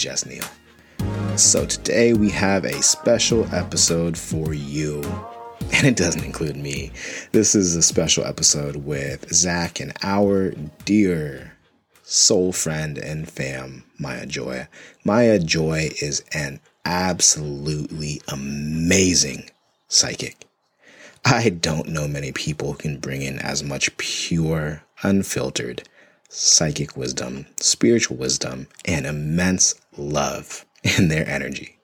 just Neil. So, today we have a special episode for you, and it doesn't include me. This is a special episode with Zach and our dear soul friend and fam, Maya Joy. Maya Joy is an absolutely amazing psychic. I don't know many people who can bring in as much pure, unfiltered psychic wisdom, spiritual wisdom, and immense love in their energy.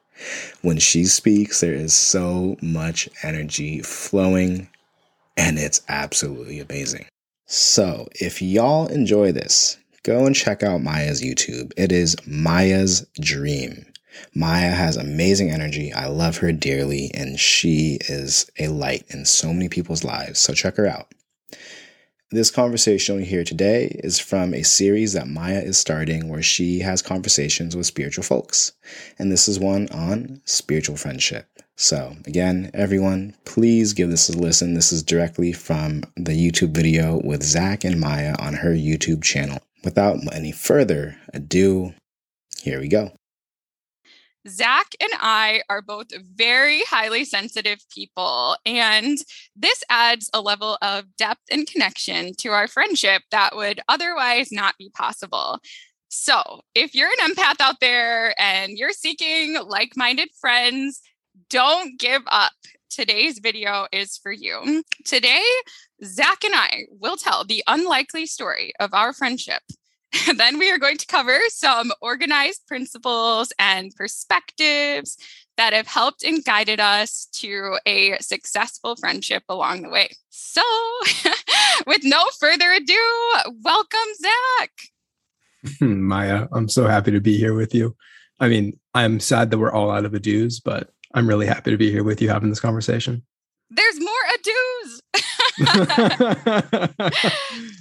When she speaks, there is so much energy flowing, and it's absolutely amazing. So, if y'all enjoy this, go and check out Maya's YouTube. It is Maya's Dream. Maya has amazing energy. I love her dearly, and she is a light in so many people's lives. So check her out. This conversation here today is from a series that Maya is starting where she has conversations with spiritual folks. And this is one on spiritual friendship. So, again, everyone, please give this a listen. This is directly from the YouTube video with Zach and Maya on her YouTube channel. Without any further ado, here we go. Zach and I are both very highly sensitive people, and this adds a level of depth and connection to our friendship that would otherwise not be possible. So, if you're an empath out there and you're seeking like minded friends, don't give up. Today's video is for you. Today, Zach and I will tell the unlikely story of our friendship then we are going to cover some organized principles and perspectives that have helped and guided us to a successful friendship along the way. So, with no further ado, welcome, Zach. Maya, I'm so happy to be here with you. I mean, I'm sad that we're all out of ados, but I'm really happy to be here with you having this conversation. There's more ados.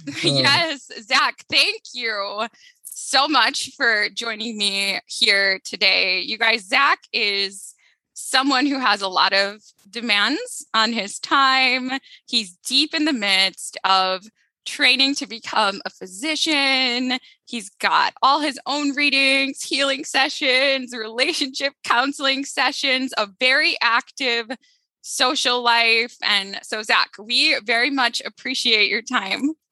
Uh. yes, Zach, thank you so much for joining me here today. You guys, Zach is someone who has a lot of demands on his time. He's deep in the midst of training to become a physician. He's got all his own readings, healing sessions, relationship counseling sessions, a very active social life. And so, Zach, we very much appreciate your time.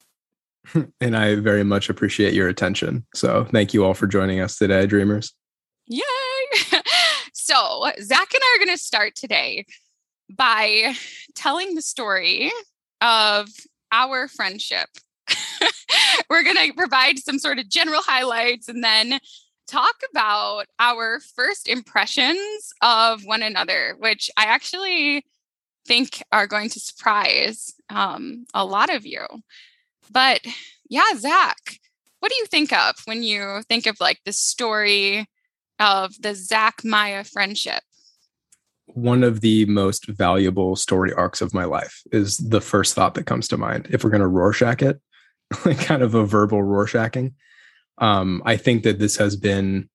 And I very much appreciate your attention. So, thank you all for joining us today, Dreamers. Yay! so, Zach and I are going to start today by telling the story of our friendship. We're going to provide some sort of general highlights and then talk about our first impressions of one another, which I actually think are going to surprise um, a lot of you. But yeah, Zach, what do you think of when you think of like the story of the Zach Maya friendship? One of the most valuable story arcs of my life is the first thought that comes to mind. If we're going to Rorschach it, like kind of a verbal Rorschaching, um, I think that this has been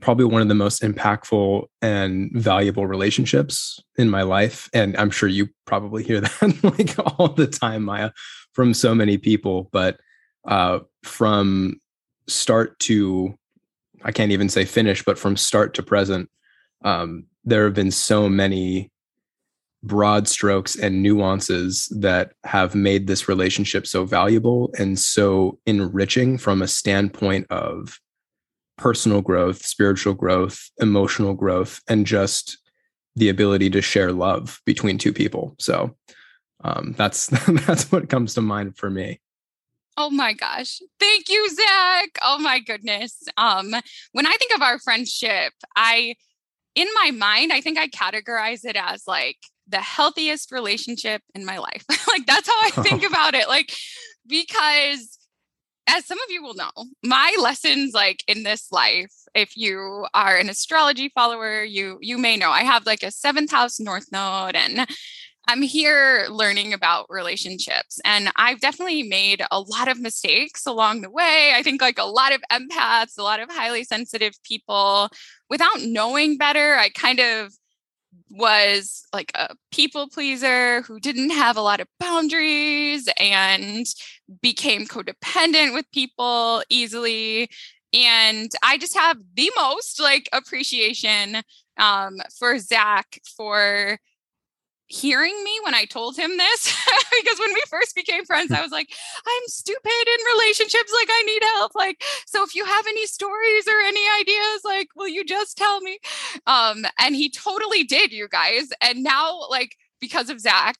probably one of the most impactful and valuable relationships in my life. And I'm sure you probably hear that like all the time, Maya, from so many people. But uh, from start to, I can't even say finish, but from start to present, um, there have been so many broad strokes and nuances that have made this relationship so valuable and so enriching from a standpoint of personal growth, spiritual growth, emotional growth, and just the ability to share love between two people. So um, that's that's what comes to mind for me. Oh my gosh. Thank you, Zach. Oh my goodness. Um, when I think of our friendship, I in my mind, I think I categorize it as like the healthiest relationship in my life. like that's how I think about it. Like because as some of you will know, my lessons like in this life, if you are an astrology follower, you you may know I have like a seventh house north node and I'm here learning about relationships. And I've definitely made a lot of mistakes along the way. I think like a lot of empaths, a lot of highly sensitive people, without knowing better, I kind of was like a people pleaser who didn't have a lot of boundaries and became codependent with people easily and i just have the most like appreciation um, for zach for hearing me when I told him this because when we first became friends, I was like, I'm stupid in relationships. Like, I need help. Like, so if you have any stories or any ideas, like, will you just tell me? Um, and he totally did, you guys. And now, like, because of Zach,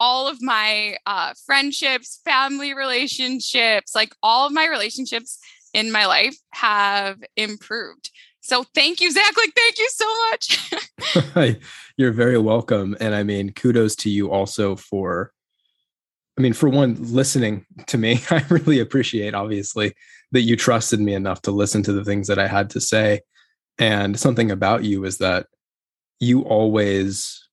all of my uh, friendships, family relationships, like all of my relationships in my life have improved. So thank you, Zach. Like, thank you so much. You're very welcome. And I mean, kudos to you also for, I mean, for one, listening to me. I really appreciate, obviously, that you trusted me enough to listen to the things that I had to say. And something about you is that you always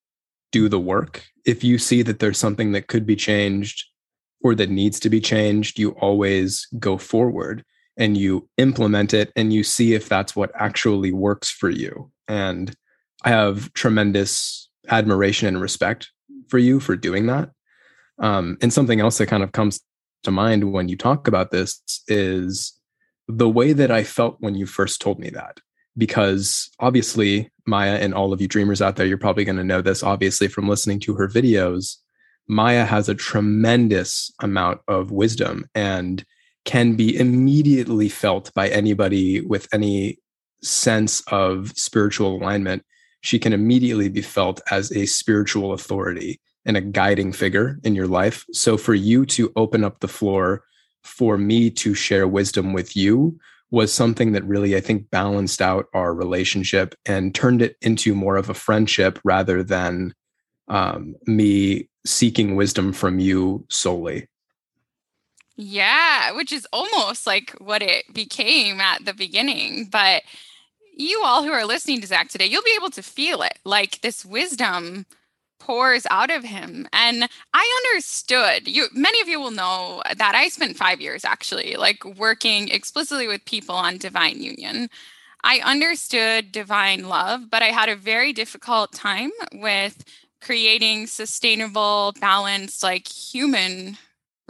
do the work. If you see that there's something that could be changed or that needs to be changed, you always go forward and you implement it and you see if that's what actually works for you. And I have tremendous admiration and respect for you for doing that. Um, and something else that kind of comes to mind when you talk about this is the way that I felt when you first told me that. Because obviously, Maya and all of you dreamers out there, you're probably going to know this, obviously, from listening to her videos. Maya has a tremendous amount of wisdom and can be immediately felt by anybody with any sense of spiritual alignment. She can immediately be felt as a spiritual authority and a guiding figure in your life. So, for you to open up the floor for me to share wisdom with you was something that really, I think, balanced out our relationship and turned it into more of a friendship rather than um, me seeking wisdom from you solely. Yeah, which is almost like what it became at the beginning. But you all who are listening to Zach today, you'll be able to feel it like this wisdom pours out of him. And I understood you many of you will know that I spent 5 years actually like working explicitly with people on divine union. I understood divine love, but I had a very difficult time with creating sustainable, balanced like human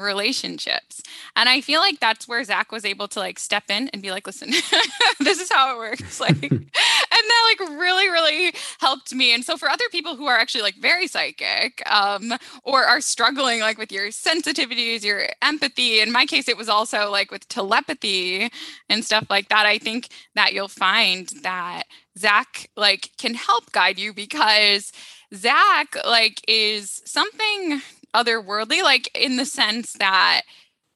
relationships. And I feel like that's where Zach was able to like step in and be like, listen, this is how it works. Like, and that like really, really helped me. And so for other people who are actually like very psychic um, or are struggling like with your sensitivities, your empathy, in my case, it was also like with telepathy and stuff like that. I think that you'll find that Zach like can help guide you because Zach like is something otherworldly, like in the sense that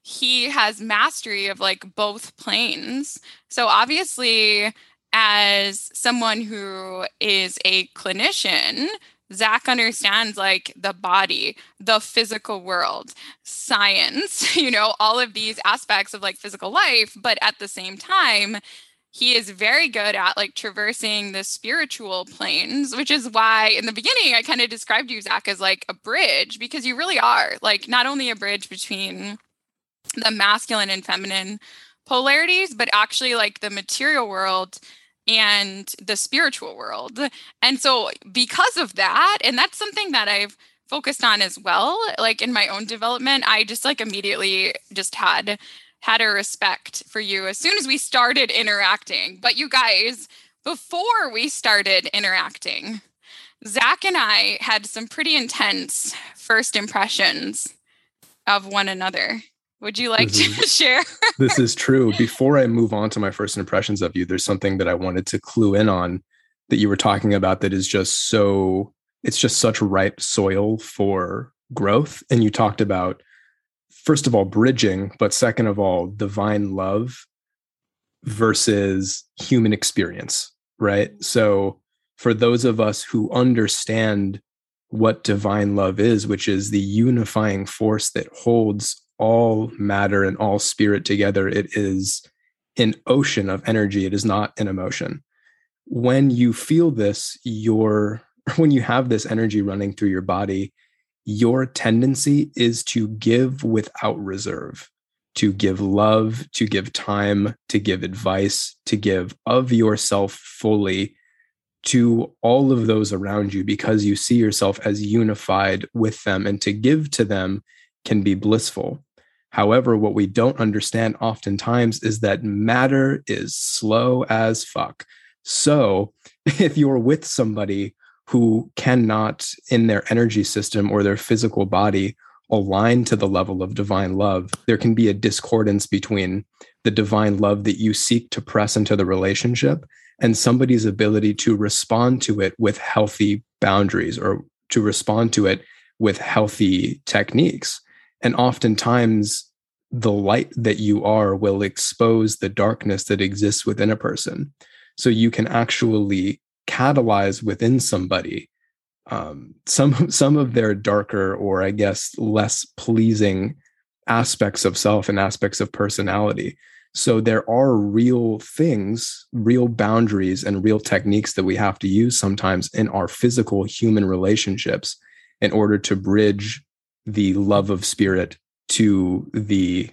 he has mastery of like both planes. So obviously, as someone who is a clinician, Zach understands like the body, the physical world, science, you know, all of these aspects of like physical life. But at the same time, he is very good at like traversing the spiritual planes, which is why in the beginning I kind of described you, Zach, as like a bridge because you really are like not only a bridge between the masculine and feminine polarities, but actually like the material world and the spiritual world. And so, because of that, and that's something that I've focused on as well, like in my own development, I just like immediately just had had a respect for you as soon as we started interacting. But you guys, before we started interacting, Zach and I had some pretty intense first impressions of one another. Would you like this to is, share? this is true. Before I move on to my first impressions of you, there's something that I wanted to clue in on that you were talking about that is just so, it's just such ripe soil for growth. And you talked about first of all bridging but second of all divine love versus human experience right? So for those of us who understand what divine love is which is the unifying force that holds all matter and all spirit together it is an ocean of energy. It is not an emotion. When you feel this your when you have this energy running through your body your tendency is to give without reserve, to give love, to give time, to give advice, to give of yourself fully to all of those around you because you see yourself as unified with them and to give to them can be blissful. However, what we don't understand oftentimes is that matter is slow as fuck. So if you're with somebody who cannot, in their energy system or their physical body, align to the level of divine love, there can be a discordance between the divine love that you seek to press into the relationship and somebody's ability to respond to it with healthy boundaries or to respond to it with healthy techniques. And oftentimes, the light that you are will expose the darkness that exists within a person. So you can actually catalyze within somebody um, some some of their darker or I guess less pleasing aspects of self and aspects of personality. So there are real things, real boundaries, and real techniques that we have to use sometimes in our physical human relationships in order to bridge the love of spirit to the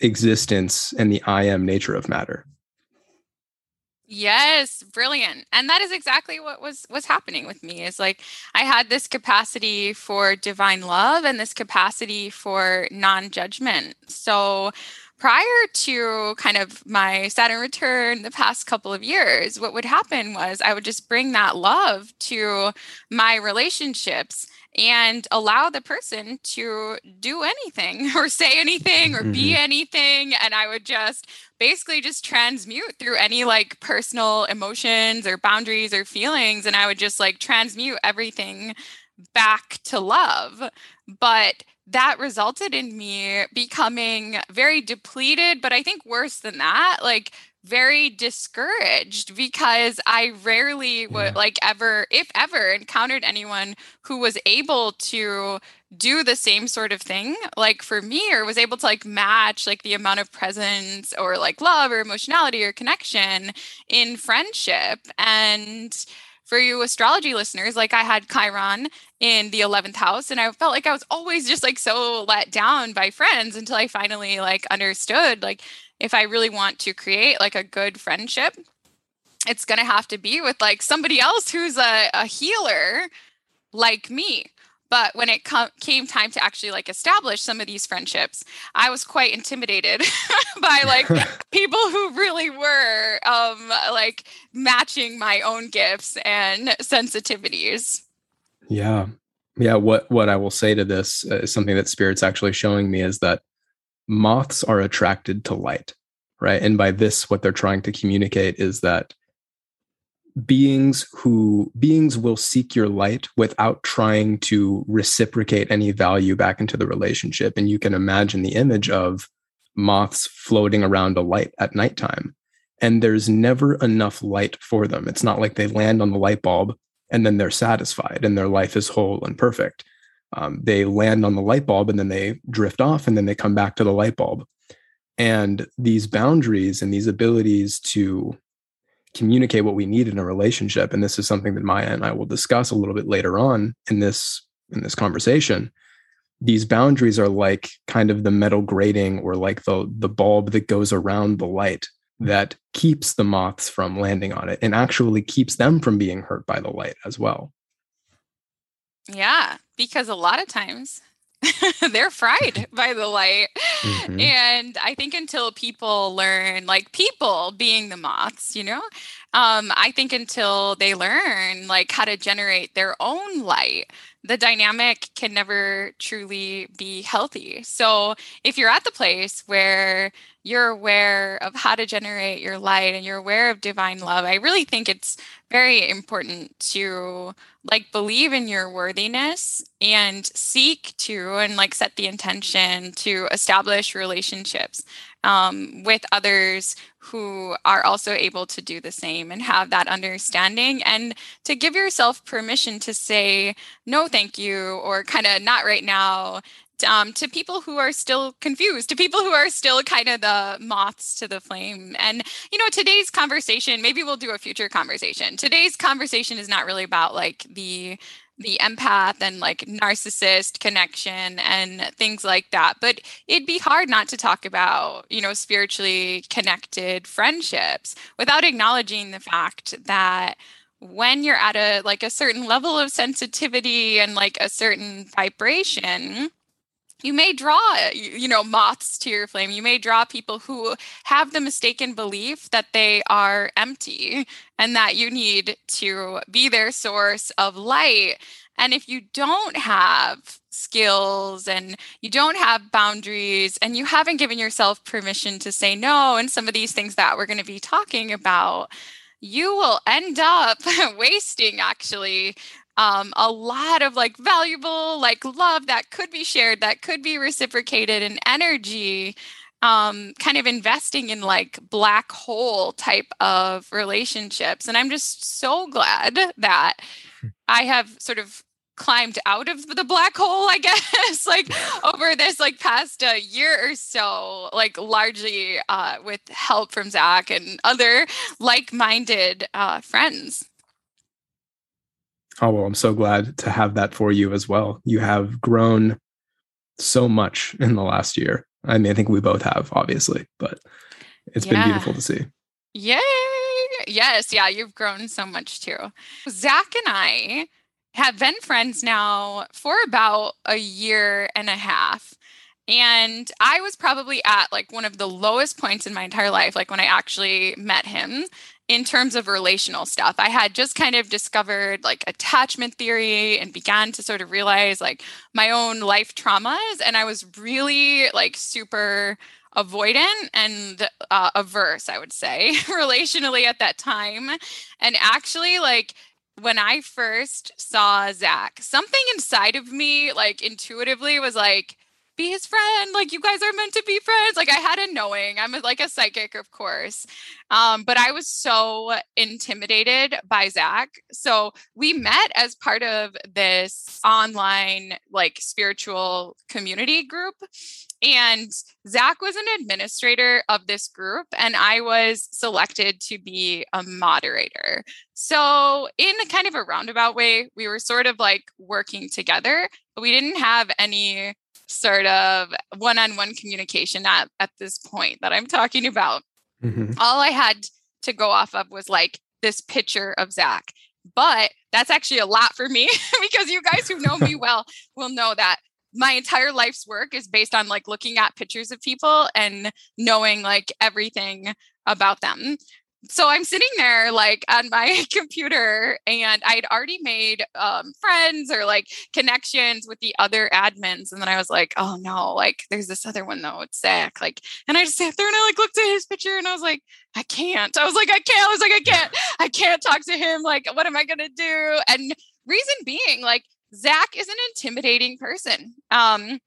existence and the I am nature of matter. Yes, brilliant. And that is exactly what was was happening with me. Is like I had this capacity for divine love and this capacity for non-judgment. So prior to kind of my Saturn return the past couple of years, what would happen was I would just bring that love to my relationships and allow the person to do anything or say anything or be mm-hmm. anything and i would just basically just transmute through any like personal emotions or boundaries or feelings and i would just like transmute everything back to love but that resulted in me becoming very depleted but i think worse than that like very discouraged because I rarely would like ever, if ever, encountered anyone who was able to do the same sort of thing like for me or was able to like match like the amount of presence or like love or emotionality or connection in friendship. And for you astrology listeners, like I had Chiron in the 11th house and I felt like I was always just like so let down by friends until I finally like understood like if I really want to create like a good friendship, it's going to have to be with like somebody else who's a, a healer like me. But when it com- came time to actually like establish some of these friendships, I was quite intimidated by like people who really were um like matching my own gifts and sensitivities. Yeah. Yeah, what what I will say to this uh, is something that spirit's actually showing me is that moths are attracted to light, right? And by this, what they're trying to communicate is that beings who beings will seek your light without trying to reciprocate any value back into the relationship. And you can imagine the image of moths floating around a light at nighttime and there's never enough light for them. It's not like they land on the light bulb and then they're satisfied and their life is whole and perfect um, they land on the light bulb and then they drift off and then they come back to the light bulb. And these boundaries and these abilities to communicate what we need in a relationship, and this is something that Maya and I will discuss a little bit later on in this in this conversation. These boundaries are like kind of the metal grating or like the the bulb that goes around the light that keeps the moths from landing on it and actually keeps them from being hurt by the light as well. Yeah, because a lot of times they're fried by the light. Mm-hmm. And I think until people learn, like people being the moths, you know, um, I think until they learn like how to generate their own light, the dynamic can never truly be healthy. So if you're at the place where you're aware of how to generate your light and you're aware of divine love, I really think it's very important to like believe in your worthiness and seek to and like set the intention to establish relationships um, with others who are also able to do the same and have that understanding and to give yourself permission to say no thank you or kind of not right now um, to people who are still confused, to people who are still kind of the moths to the flame. And, you know, today's conversation, maybe we'll do a future conversation. Today's conversation is not really about like the the empath and like narcissist connection and things like that but it'd be hard not to talk about you know spiritually connected friendships without acknowledging the fact that when you're at a like a certain level of sensitivity and like a certain vibration, you may draw you know moths to your flame. You may draw people who have the mistaken belief that they are empty and that you need to be their source of light. And if you don't have skills and you don't have boundaries and you haven't given yourself permission to say no and some of these things that we're going to be talking about you will end up wasting actually um, a lot of like valuable like love that could be shared that could be reciprocated and energy um, kind of investing in like black hole type of relationships. And i'm just so glad that i have sort of climbed out of the black hole i guess like over this like past uh, year or so like largely uh, with help from zach and other like-minded uh, friends Oh, well, I'm so glad to have that for you as well. You have grown so much in the last year. I mean, I think we both have, obviously, but it's yeah. been beautiful to see. Yay! Yes, yeah, you've grown so much too. Zach and I have been friends now for about a year and a half. And I was probably at like one of the lowest points in my entire life, like when I actually met him in terms of relational stuff. I had just kind of discovered like attachment theory and began to sort of realize like my own life traumas. And I was really like super avoidant and uh, averse, I would say, relationally at that time. And actually, like, when I first saw Zach, something inside of me, like intuitively, was like, be his friend. Like you guys are meant to be friends. Like I had a knowing. I'm like a psychic, of course. Um, but I was so intimidated by Zach. So we met as part of this online like spiritual community group. And Zach was an administrator of this group, and I was selected to be a moderator. So, in a kind of a roundabout way, we were sort of like working together, but we didn't have any sort of one-on-one communication at, at this point that I'm talking about. Mm-hmm. All I had to go off of was like this picture of Zach. But that's actually a lot for me because you guys who know me well will know that my entire life's work is based on like looking at pictures of people and knowing like everything about them so I'm sitting there like on my computer and I'd already made um, friends or like connections with the other admins. And then I was like, oh no, like there's this other one though, it's Zach. Like, and I just sat there and I like looked at his picture and I was like, I can't. I was like, I can't. I was like, I can't. I can't talk to him. Like, what am I gonna do? And reason being, like, Zach is an intimidating person. Um,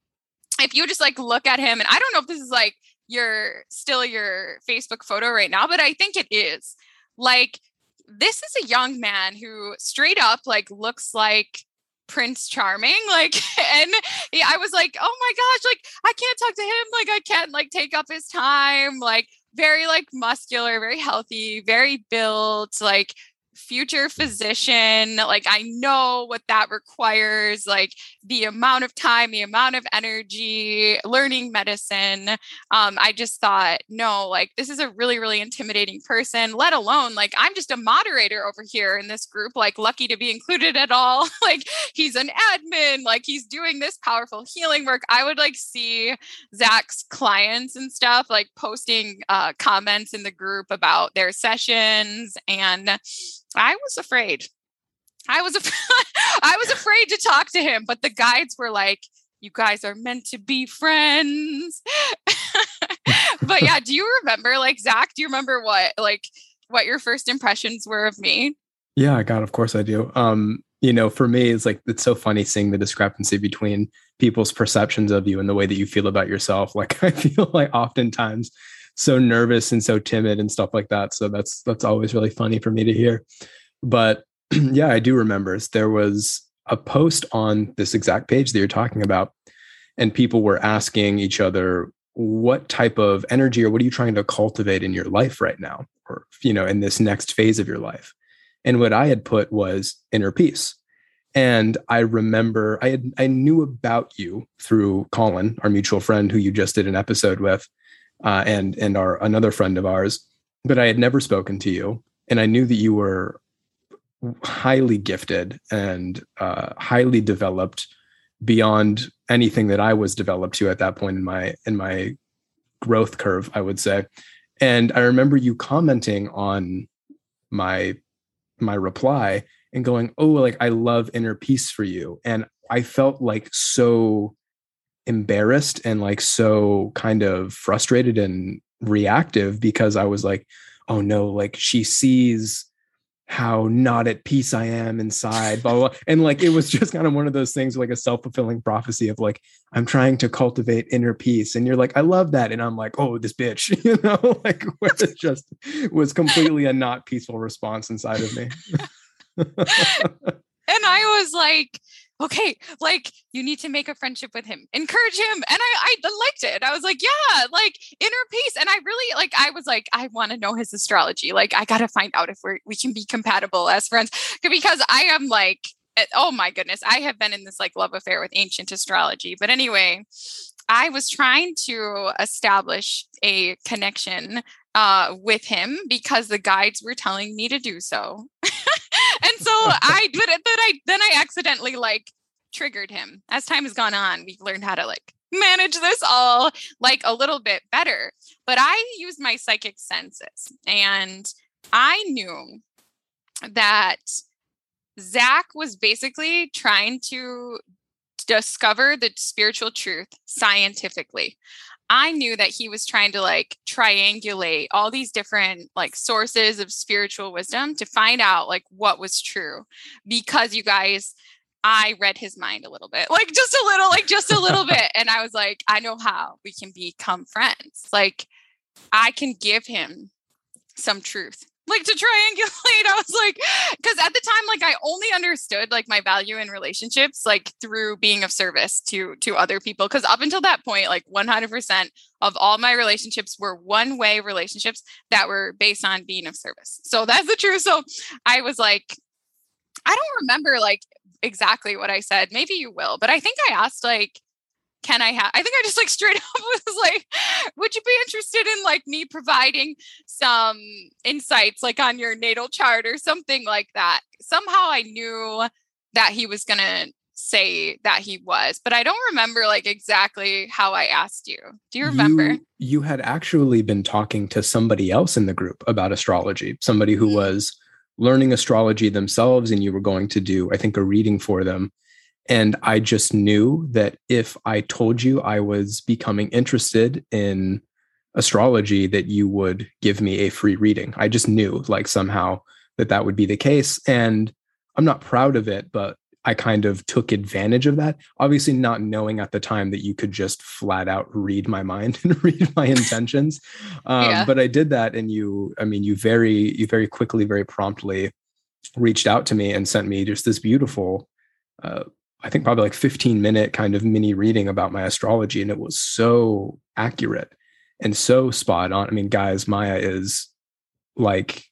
if you just like look at him, and I don't know if this is like your still your Facebook photo right now, but I think it is. Like this is a young man who straight up like looks like Prince Charming. Like, and yeah, I was like, oh my gosh, like I can't talk to him. Like, I can't like take up his time. Like, very like muscular, very healthy, very built, like future physician like i know what that requires like the amount of time the amount of energy learning medicine. Um, i just thought no like this is a really really intimidating person let alone like i'm just a moderator over here in this group like lucky to be included at all. Like he's an admin like he's doing this powerful healing work. I would like see zach's clients and stuff like posting uh, comments in the group about their sessions and I was afraid. I was af- I was afraid to talk to him, but the guides were like, "You guys are meant to be friends." but yeah, do you remember, like Zach? Do you remember what like what your first impressions were of me? Yeah, God, of course I do. Um, you know, for me, it's like it's so funny seeing the discrepancy between people's perceptions of you and the way that you feel about yourself. Like I feel like oftentimes so nervous and so timid and stuff like that. So that's that's always really funny for me to hear. But yeah, I do remember there was a post on this exact page that you're talking about, and people were asking each other what type of energy or what are you trying to cultivate in your life right now, or you know, in this next phase of your life. And what I had put was inner peace. And I remember I had I knew about you through Colin, our mutual friend who you just did an episode with uh, and and our another friend of ours, but I had never spoken to you, and I knew that you were highly gifted and uh, highly developed beyond anything that I was developed to at that point in my in my growth curve, I would say. And I remember you commenting on my my reply and going, "Oh, like I love inner peace for you." And I felt like so embarrassed and like so kind of frustrated and reactive because I was like, "Oh no, like she sees how not at peace I am inside, blah, blah, blah. And like it was just kind of one of those things like a self-fulfilling prophecy of like, I'm trying to cultivate inner peace. And you're like, I love that. And I'm like, oh, this bitch, you know, like where it just was completely a not peaceful response inside of me. and I was like, okay, like you need to make a friendship with him, encourage him. And I, I liked it. I was like, yeah, like inner peace. And I really like, I was like, I want to know his astrology. Like, I got to find out if we're, we can be compatible as friends because I am like, eh, oh my goodness, I have been in this like love affair with ancient astrology. But anyway, I was trying to establish a connection uh, with him because the guides were telling me to do so. and so I but then I then I accidentally like triggered him. As time has gone on, we've learned how to like manage this all like a little bit better. But I used my psychic senses and I knew that Zach was basically trying to discover the spiritual truth scientifically. I knew that he was trying to like triangulate all these different like sources of spiritual wisdom to find out like what was true. Because you guys, I read his mind a little bit, like just a little, like just a little bit. And I was like, I know how we can become friends. Like I can give him some truth like to triangulate. I was like, because at the time, like I only understood like my value in relationships like through being of service to to other people. Because up until that point, like 100% of all my relationships were one way relationships that were based on being of service. So that's the truth. So I was like, I don't remember like exactly what I said. Maybe you will, but I think I asked like can I have? I think I just like straight up was like, would you be interested in like me providing some insights like on your natal chart or something like that? Somehow I knew that he was going to say that he was, but I don't remember like exactly how I asked you. Do you remember? You, you had actually been talking to somebody else in the group about astrology, somebody who mm-hmm. was learning astrology themselves, and you were going to do, I think, a reading for them and I just knew that if I told you I was becoming interested in astrology, that you would give me a free reading. I just knew like somehow that that would be the case. And I'm not proud of it, but I kind of took advantage of that. Obviously, not knowing at the time that you could just flat out read my mind and read my intentions. Um, yeah. But I did that, and you, I mean, you very, you very quickly, very promptly reached out to me and sent me just this beautiful uh, I think probably like 15 minute kind of mini reading about my astrology. And it was so accurate and so spot on. I mean, guys, Maya is like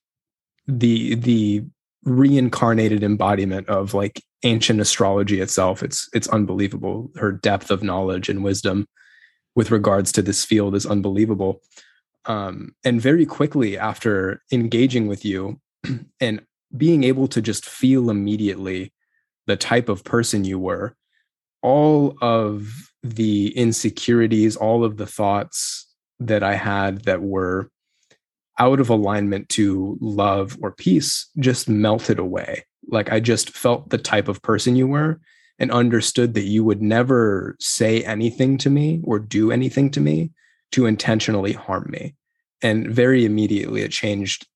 the the reincarnated embodiment of like ancient astrology itself. It's it's unbelievable. Her depth of knowledge and wisdom with regards to this field is unbelievable. Um, and very quickly after engaging with you and being able to just feel immediately the type of person you were, all of the insecurities, all of the thoughts that I had that were out of alignment to love or peace just melted away. Like I just felt the type of person you were and understood that you would never say anything to me or do anything to me to intentionally harm me. And very immediately, it changed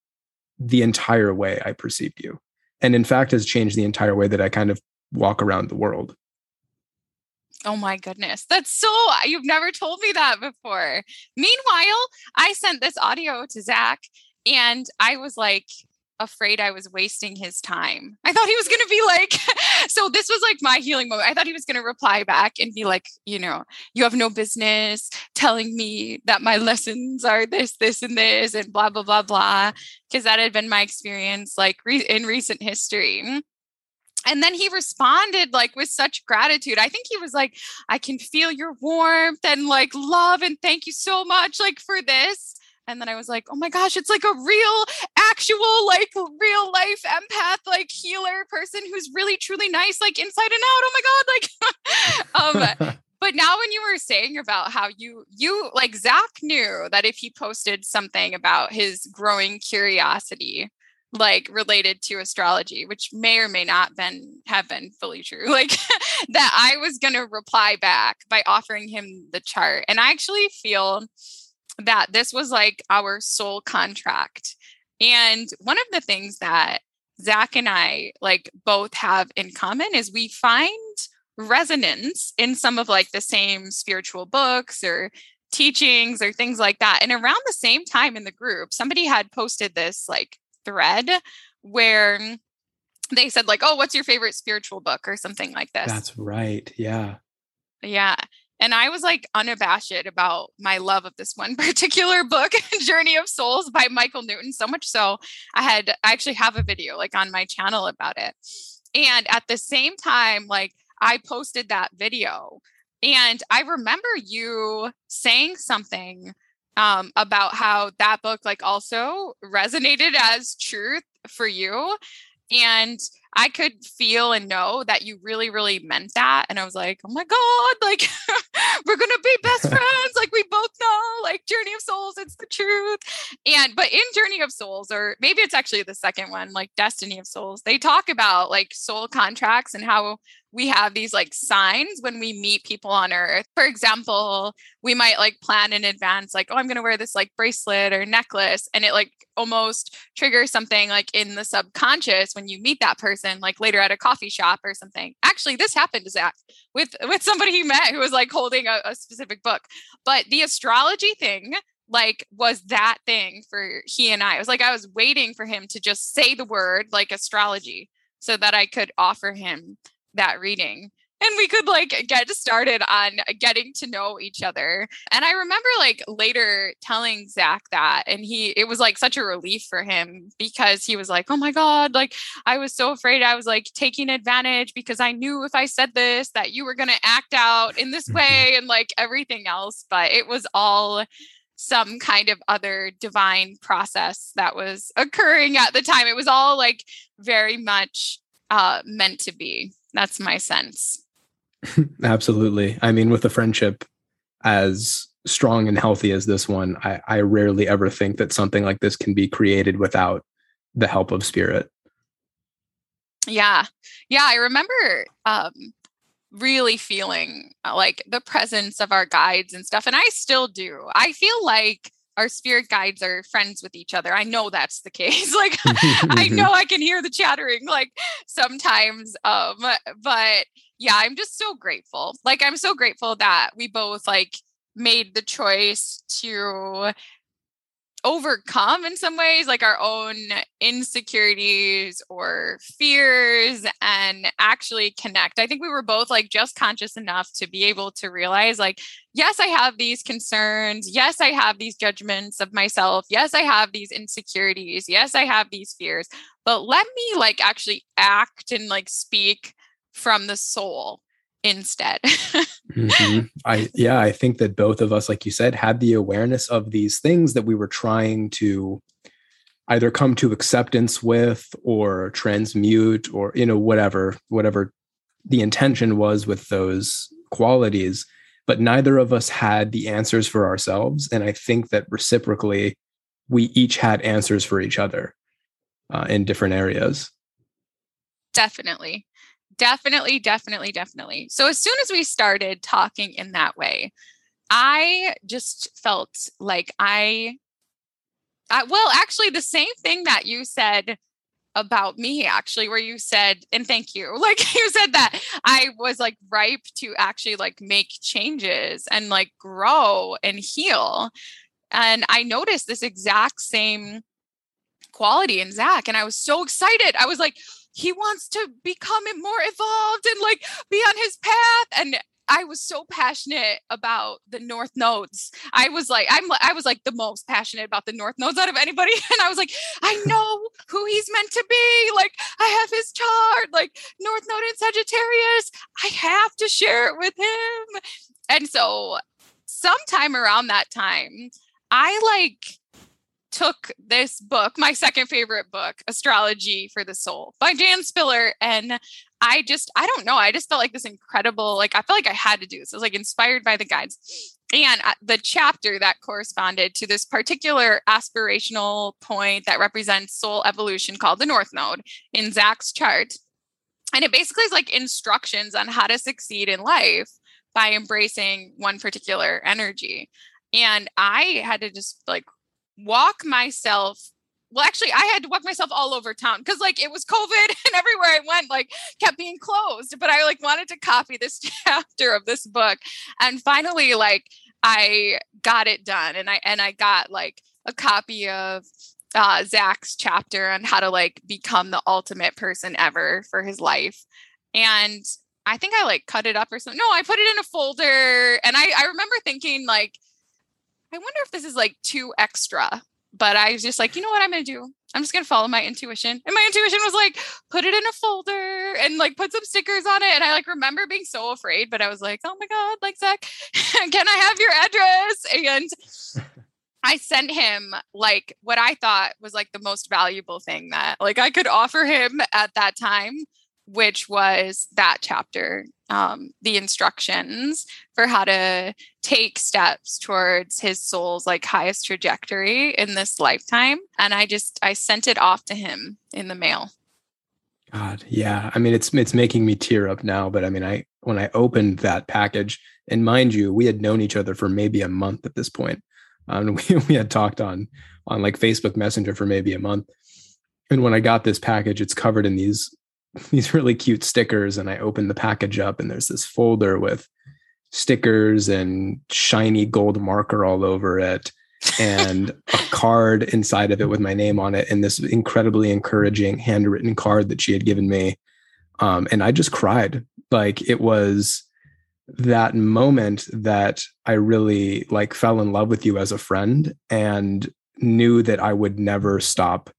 the entire way I perceived you and in fact has changed the entire way that I kind of walk around the world. Oh my goodness. That's so, you've never told me that before. Meanwhile, I sent this audio to Zach and I was like, afraid I was wasting his time. I thought he was going to be like, so this was like my healing moment. I thought he was going to reply back and be like, you know, you have no business telling me that my lessons are this, this, and this, and blah, blah, blah, blah. Because that had been my experience like re- in recent history and then he responded like with such gratitude i think he was like i can feel your warmth and like love and thank you so much like for this And then I was like, oh my gosh, it's like a real, actual, like real life empath, like healer person who's really, truly nice, like inside and out. Oh my God. Like, um, but now when you were saying about how you you like zach knew that if he posted something about his growing curiosity like related to astrology which may or may not been have been fully true like that i was going to reply back by offering him the chart and i actually feel that this was like our soul contract and one of the things that zach and i like both have in common is we find resonance in some of like the same spiritual books or teachings or things like that. And around the same time in the group, somebody had posted this like thread where they said like, "Oh, what's your favorite spiritual book?" or something like this. That's right. Yeah. Yeah. And I was like unabashed about my love of this one particular book, Journey of Souls by Michael Newton. So much so, I had I actually have a video like on my channel about it. And at the same time, like I posted that video. And I remember you saying something um, about how that book like also resonated as truth for you. And I could feel and know that you really, really meant that. And I was like, oh my God, like we're gonna be best friends. Like we both know, like Journey of Souls, it's the truth. And but in Journey of Souls, or maybe it's actually the second one, like Destiny of Souls, they talk about like soul contracts and how we have these like signs when we meet people on earth. For example, we might like plan in advance, like, oh, I'm going to wear this like bracelet or necklace. And it like almost triggers something like in the subconscious when you meet that person, like later at a coffee shop or something. Actually, this happened to Zach with, with somebody he met who was like holding a, a specific book. But the astrology thing, like was that thing for he and I. It was like I was waiting for him to just say the word like astrology so that I could offer him that reading and we could like get started on getting to know each other. And I remember like later telling Zach that, and he, it was like such a relief for him because he was like, oh my God, like I was so afraid I was like taking advantage because I knew if I said this that you were going to act out in this mm-hmm. way and like everything else. But it was all some kind of other divine process that was occurring at the time. It was all like very much uh, meant to be. That's my sense. Absolutely. I mean, with a friendship as strong and healthy as this one, I, I rarely ever think that something like this can be created without the help of spirit. Yeah. Yeah. I remember um, really feeling uh, like the presence of our guides and stuff. And I still do. I feel like our spirit guides are friends with each other. I know that's the case. like I know I can hear the chattering like sometimes um but yeah, I'm just so grateful. Like I'm so grateful that we both like made the choice to overcome in some ways like our own insecurities or fears and actually connect. I think we were both like just conscious enough to be able to realize like yes, I have these concerns. Yes, I have these judgments of myself. Yes, I have these insecurities. Yes, I have these fears. But let me like actually act and like speak from the soul instead. mm-hmm. I yeah, I think that both of us, like you said, had the awareness of these things that we were trying to either come to acceptance with or transmute or you know whatever whatever the intention was with those qualities but neither of us had the answers for ourselves and i think that reciprocally we each had answers for each other uh, in different areas definitely Definitely, definitely, definitely. So as soon as we started talking in that way, I just felt like I, I well, actually, the same thing that you said about me actually where you said and thank you like you said that i was like ripe to actually like make changes and like grow and heal and i noticed this exact same quality in zach and i was so excited i was like he wants to become more evolved and like be on his path and I was so passionate about the North Nodes. I was like, I'm I was like the most passionate about the North Nodes out of anybody. And I was like, I know who he's meant to be. Like, I have his chart, like North Node in Sagittarius. I have to share it with him. And so sometime around that time, I like took this book, my second favorite book, Astrology for the Soul by Jan Spiller. And I just, I don't know, I just felt like this incredible, like, I felt like I had to do this. I was like inspired by the guides. And uh, the chapter that corresponded to this particular aspirational point that represents soul evolution called the North Node in Zach's chart. And it basically is like instructions on how to succeed in life by embracing one particular energy. And I had to just like walk myself well actually i had to walk myself all over town because like it was covid and everywhere i went like kept being closed but i like wanted to copy this chapter of this book. And finally like i got it done and i and i got like a copy of uh zach's chapter on how to like become the ultimate person ever for his life. And i think i like cut it up or something no i put it in a folder and i i remember thinking like I wonder if this is like too extra. But I was just like, you know what I'm going to do? I'm just going to follow my intuition. And my intuition was like, put it in a folder and like put some stickers on it. And I like remember being so afraid, but I was like, oh my God, like Zach, can I have your address? And I sent him like what I thought was like the most valuable thing that like I could offer him at that time which was that chapter, um, the instructions for how to take steps towards his soul's like highest trajectory in this lifetime. And I just I sent it off to him in the mail. God, yeah. I mean, it's it's making me tear up now. But I mean, I when I opened that package, and mind you, we had known each other for maybe a month at this point. Um, we we had talked on on like Facebook Messenger for maybe a month. And when I got this package, it's covered in these these really cute stickers and I open the package up and there's this folder with stickers and shiny gold marker all over it and a card inside of it with my name on it and this incredibly encouraging handwritten card that she had given me. Um, and i just cried. Like it was that moment that i really like fell in love with you as a friend and knew that i would never stop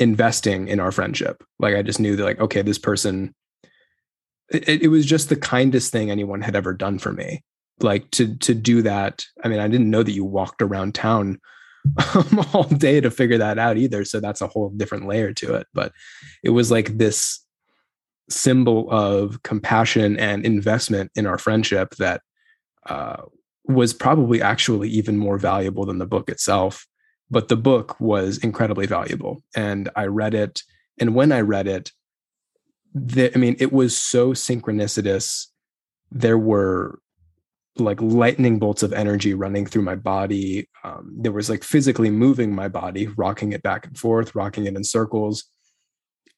investing in our friendship. Like I just knew that like, okay, this person, it, it, was just the kindest thing anyone had ever done for me. Like to to do that. I mean, I didn't know that you walked around town all day to figure that out either. So that's a whole different layer to it. But it was like this symbol of compassion and investment in our friendship that uh, was probably actually even more valuable than the book itself but the book was incredibly valuable and i read it and when i read it the, i mean it was so synchronicitous. There were like lightning bolts of energy running through my body um, there was like physically moving my body rocking it back and forth rocking it in circles.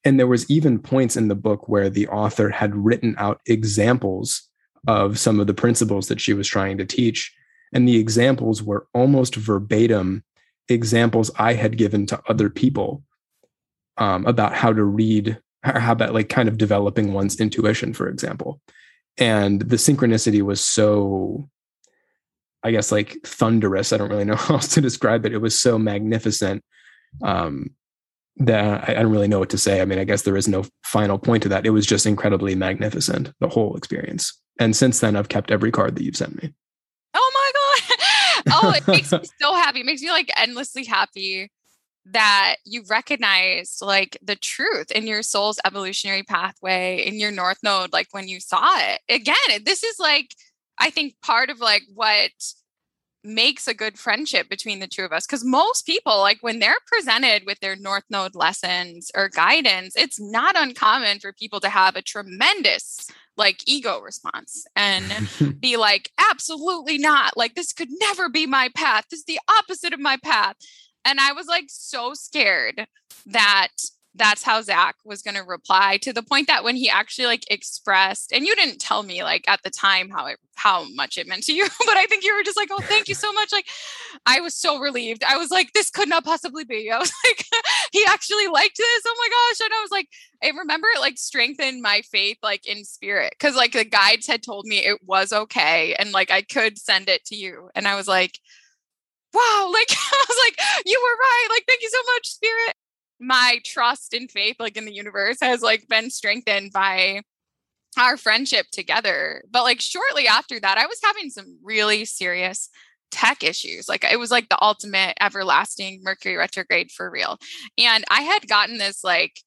And there was even points in the book where the author had written out examples of some of the principles that she was trying to teach and the examples were almost verbatim examples I had given to other people um, about how to read, how about like kind of developing one's intuition, for example. And the synchronicity was so, I guess, like thunderous. I don't really know how else to describe it. It was so magnificent um, that I, I don't really know what to say. I mean, I guess there is no final point to that. It was just incredibly magnificent, the whole experience. And since then, I've kept every card that you've sent me. Oh it makes me so happy. It makes me like endlessly happy that you recognized like the truth in your soul's evolutionary pathway in your north node like when you saw it again this is like i think part of like what makes a good friendship between the two of us because most people like when they're presented with their north node lessons or guidance it's not uncommon for people to have a tremendous like ego response and be like, absolutely not. Like, this could never be my path. This is the opposite of my path. And I was like so scared that that's how Zach was going to reply to the point that when he actually like expressed, and you didn't tell me like at the time how it, how much it meant to you, but I think you were just like, oh, thank you so much. Like, I was so relieved. I was like, this could not possibly be. I was like, he actually liked this. Oh my gosh. And I was like, I remember it like strengthened my faith like in spirit because like the guides had told me it was okay and like I could send it to you. And I was like, wow, like I was like, you were right. Like, thank you so much, spirit my trust and faith like in the universe has like been strengthened by our friendship together but like shortly after that i was having some really serious tech issues. Like it was like the ultimate everlasting Mercury retrograde for real. And I had gotten this like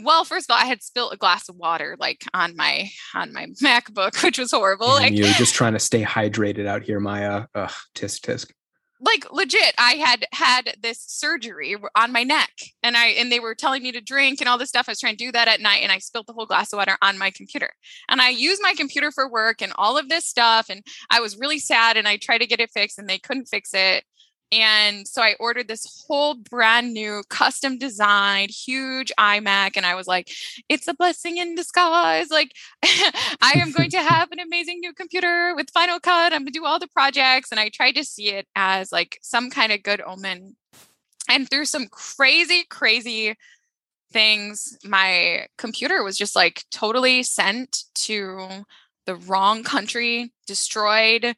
well, first of all, I had spilled a glass of water like on my on my MacBook, which was horrible. And like, you're just trying to stay hydrated out here, Maya. Ugh, tisk tisk. Like legit, I had had this surgery on my neck, and I and they were telling me to drink and all this stuff. I was trying to do that at night, and I spilled the whole glass of water on my computer. And I used my computer for work and all of this stuff, and I was really sad. And I tried to get it fixed, and they couldn't fix it. And so I ordered this whole brand new custom designed huge iMac. And I was like, it's a blessing in disguise. Like, I am going to have an amazing new computer with Final Cut. I'm going to do all the projects. And I tried to see it as like some kind of good omen. And through some crazy, crazy things, my computer was just like totally sent to the wrong country, destroyed,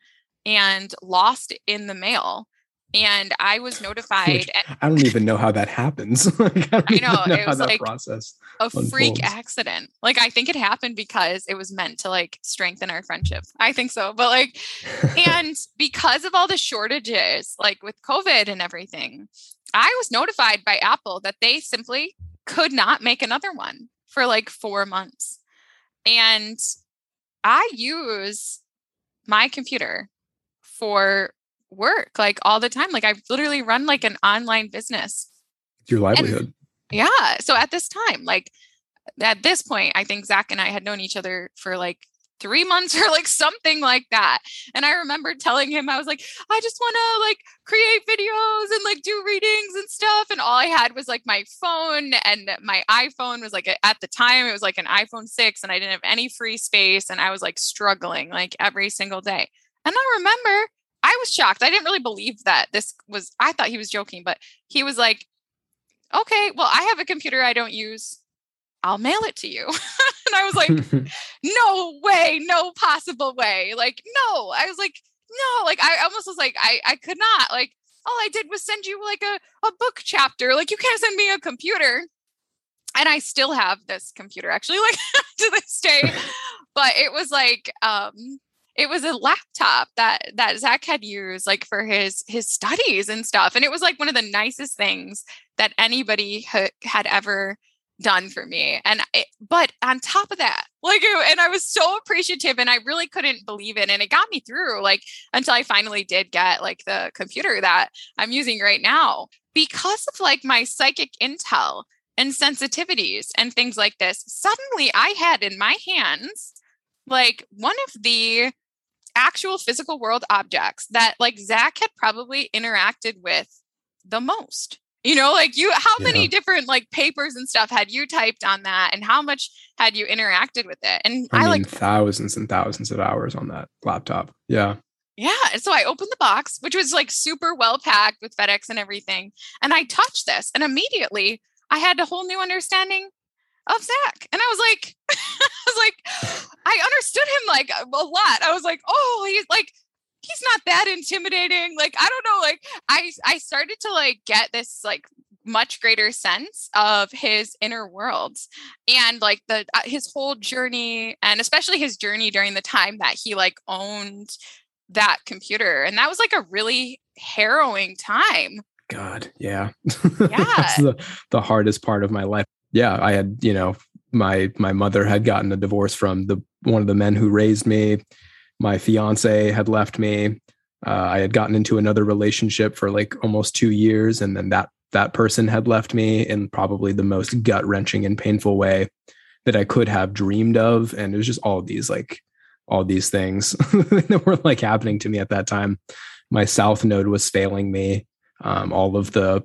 and lost in the mail and I was notified. I don't even know how that happens. like, I, I, know, know it was like process a unfolds. freak accident. Like I think it happened because it was meant to like strengthen our friendship. I think so, but like, and because of all the shortages, like with COVID and everything, I was notified by Apple that they simply could not make another one for like four months, and I use my computer for work like all the time. Like I literally run like an online business. Your livelihood. And, yeah. So at this time, like at this point, I think Zach and I had known each other for like three months or like something like that. And I remember telling him, I was like, I just want to like create videos and like do readings and stuff. And all I had was like my phone and my iPhone was like at the time, it was like an iPhone 6 and I didn't have any free space. And I was like struggling like every single day. And I remember I was shocked. I didn't really believe that this was, I thought he was joking, but he was like, okay, well, I have a computer I don't use. I'll mail it to you. and I was like, no way, no possible way. Like, no. I was like, no, like I almost was like, I, I could not. Like, all I did was send you like a, a book chapter. Like, you can't send me a computer. And I still have this computer actually, like to this day. but it was like, um, it was a laptop that that Zach had used like for his his studies and stuff. And it was like one of the nicest things that anybody ha- had ever done for me. And it, but on top of that, like and I was so appreciative and I really couldn't believe it and it got me through like until I finally did get like the computer that I'm using right now because of like my psychic intel and sensitivities and things like this. Suddenly I had in my hands like one of the actual physical world objects that like Zach had probably interacted with the most. You know, like you, how yeah. many different like papers and stuff had you typed on that, and how much had you interacted with it? And I, I mean, like thousands and thousands of hours on that laptop. Yeah. Yeah. And so I opened the box, which was like super well packed with FedEx and everything. And I touched this, and immediately I had a whole new understanding of Zach. And I was like, I was like, I understood him like a lot. I was like, oh, he's like, he's not that intimidating. Like, I don't know. Like, I I started to like get this like much greater sense of his inner worlds and like the uh, his whole journey and especially his journey during the time that he like owned that computer and that was like a really harrowing time god yeah yeah that's the, the hardest part of my life yeah, I had, you know, my my mother had gotten a divorce from the one of the men who raised me. My fiance had left me. Uh, I had gotten into another relationship for like almost two years, and then that that person had left me in probably the most gut wrenching and painful way that I could have dreamed of. And it was just all these like all these things that were like happening to me at that time. My south node was failing me. Um, all of the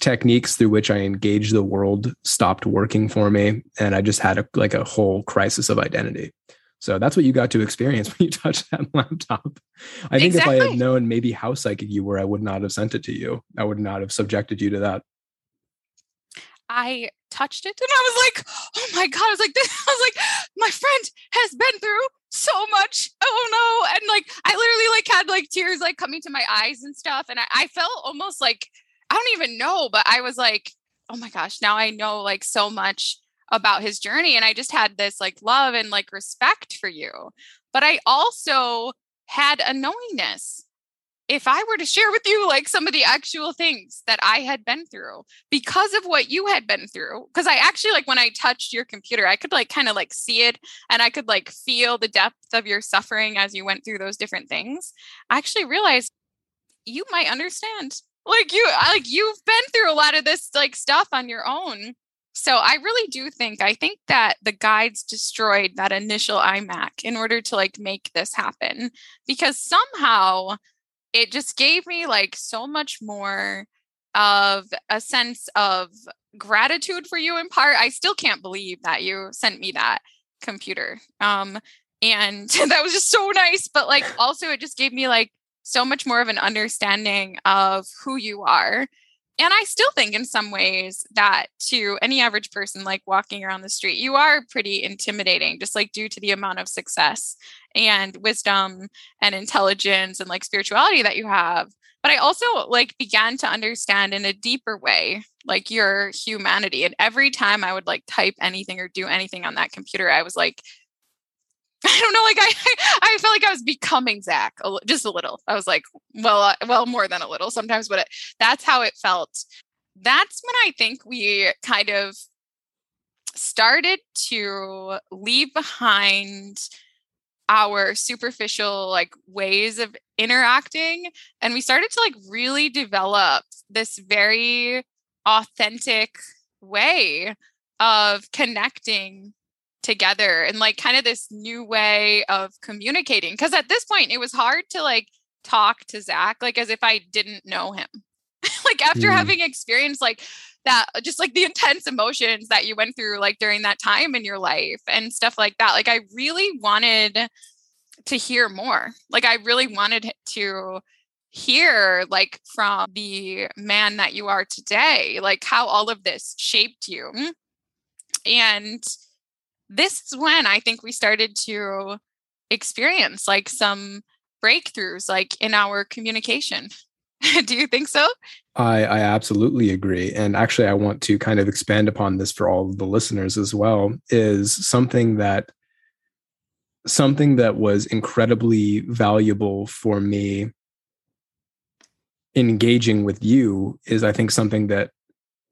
techniques through which I engage the world stopped working for me. And I just had a, like a whole crisis of identity. So that's what you got to experience when you touched that laptop. I think exactly. if I had known maybe how psychic you were, I would not have sent it to you. I would not have subjected you to that. I touched it and I was like, oh my God. I was like, this, I was like, my friend has been through so much. Oh no. And like, I literally like had like tears like coming to my eyes and stuff. And I, I felt almost like I don't even know, but I was like, oh my gosh, now I know like so much about his journey. And I just had this like love and like respect for you. But I also had a knowingness if I were to share with you like some of the actual things that I had been through because of what you had been through, because I actually like when I touched your computer, I could like kind of like see it and I could like feel the depth of your suffering as you went through those different things. I actually realized you might understand. Like you like you've been through a lot of this like stuff on your own. So I really do think I think that the guides destroyed that initial iMac in order to like make this happen because somehow it just gave me like so much more of a sense of gratitude for you in part. I still can't believe that you sent me that computer. Um and that was just so nice, but like also it just gave me like so much more of an understanding of who you are and I still think in some ways that to any average person like walking around the street, you are pretty intimidating, just like due to the amount of success and wisdom and intelligence and like spirituality that you have. But I also like began to understand in a deeper way like your humanity. And every time I would like type anything or do anything on that computer, I was like, I don't know, like I, I felt like I was becoming Zach just a little. I was like, well, uh, well, more than a little sometimes, but it, that's how it felt. That's when I think we kind of started to leave behind our superficial like ways of interacting and we started to like really develop this very authentic way of connecting together and like kind of this new way of communicating. Cause at this point, it was hard to like talk to Zach like as if I didn't know him. like after mm. having experienced like that, just like the intense emotions that you went through like during that time in your life and stuff like that. Like I really wanted to hear more. Like I really wanted to hear like from the man that you are today, like how all of this shaped you. And this is when I think we started to experience like some breakthroughs like in our communication. Do you think so? I, I absolutely agree. And actually, I want to kind of expand upon this for all of the listeners as well is something that something that was incredibly valuable for me engaging with you is I think something that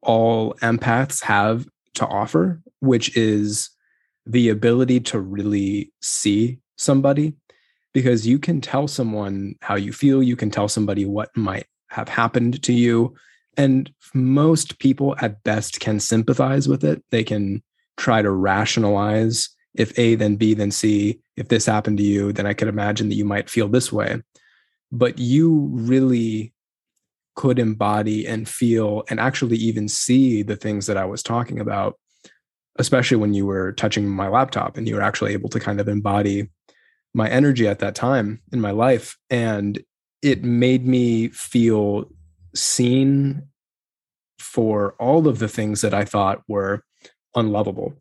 all empaths have to offer, which is the ability to really see somebody because you can tell someone how you feel, you can tell somebody what might have happened to you. And most people at best can sympathize with it. They can try to rationalize if A, then B, then C. If this happened to you, then I could imagine that you might feel this way. But you really could embody and feel and actually even see the things that I was talking about especially when you were touching my laptop and you were actually able to kind of embody my energy at that time in my life. And it made me feel seen for all of the things that I thought were unlovable.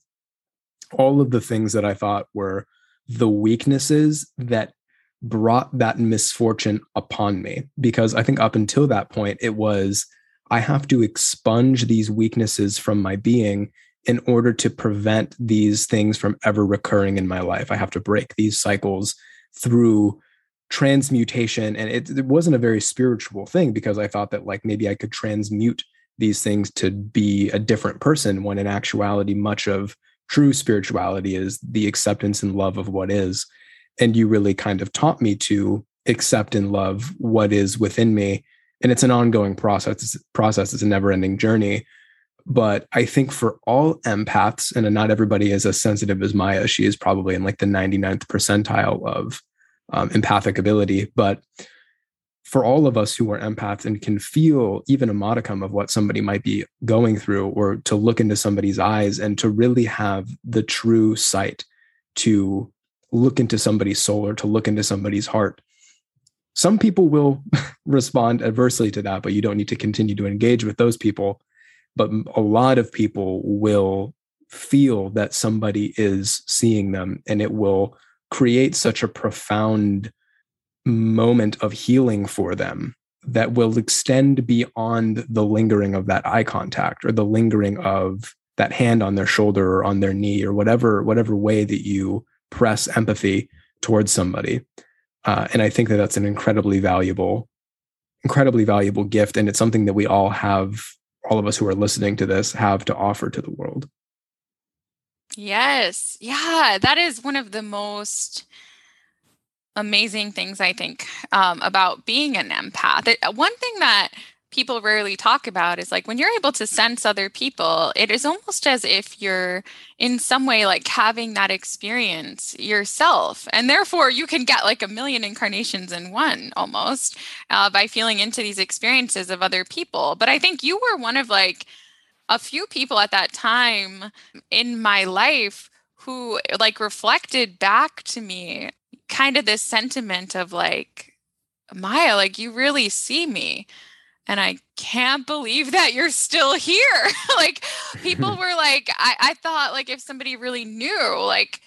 All of the things that I thought were the weaknesses that brought that misfortune upon me. Because I think up until that point it was I have to expunge these weaknesses from my being in order to prevent these things from ever recurring in my life. I have to break these cycles through transmutation. And it, it, wasn't a very spiritual thing because I thought that like maybe I could transmute these things to be a different person when in actuality, much of true spirituality is the acceptance and love of what is. And you really kind of taught me to accept and love what is within me. And it's an ongoing process. Process. It's a never ending journey but I think for all empaths, and not everybody is as sensitive as Maya, she is probably in like the 99th percentile of um, empathic ability. But for all of us who are empaths and can feel even a modicum of what somebody might be going through, or to look into somebody's eyes and to really have the true sight to look into somebody's soul or to look into somebody's heart. Some people will respond adversely to that, but you don't need to continue to engage with those people but a lot of people will feel that somebody is seeing them and it will create such a profound moment of healing for them that will extend beyond the lingering of that eye contact or the lingering of that hand on their shoulder or on their knee or whatever whatever way that you press empathy towards somebody uh, and i think that that's an incredibly valuable incredibly valuable gift. And it's something that we all have, all of us who are listening to this, have to offer to the world. Yes. Yeah. That is one of the most amazing things I think um, about being an empath. It, one thing that people rarely talk about is like when you're able to sense other people, it is almost as if you're in some way like having that experience yourself. And therefore, you can get like a million incarnations in one almost uh, by feeling into these experiences of other people. But I think you were one of like a few people at that time in my life who like reflected back to me kind of this sentiment of like, Maya, like you really see me and I can't believe that you're still here. like people were like, I, I thought like if somebody really knew like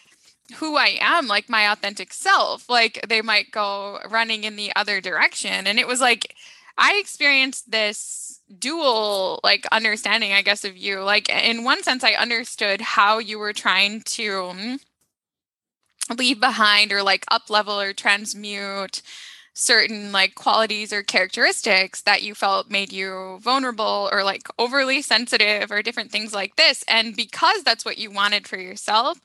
who I am, like my authentic self, like they might go running in the other direction. And it was like I experienced this dual like understanding, I guess, of you. Like in one sense, I understood how you were trying to mm, leave behind or like up level or transmute certain like qualities or characteristics that you felt made you vulnerable or like overly sensitive or different things like this. And because that's what you wanted for yourself,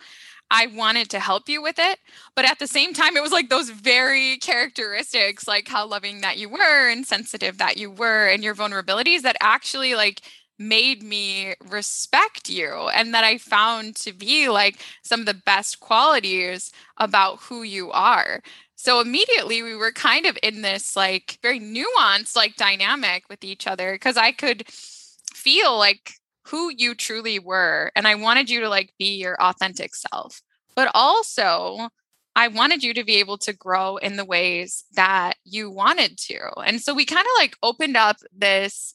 I wanted to help you with it. But at the same time, it was like those very characteristics, like how loving that you were and sensitive that you were and your vulnerabilities that actually like made me respect you and that I found to be like some of the best qualities about who you are. So immediately we were kind of in this like very nuanced like dynamic with each other because I could feel like who you truly were and I wanted you to like be your authentic self. But also I wanted you to be able to grow in the ways that you wanted to. And so we kind of like opened up this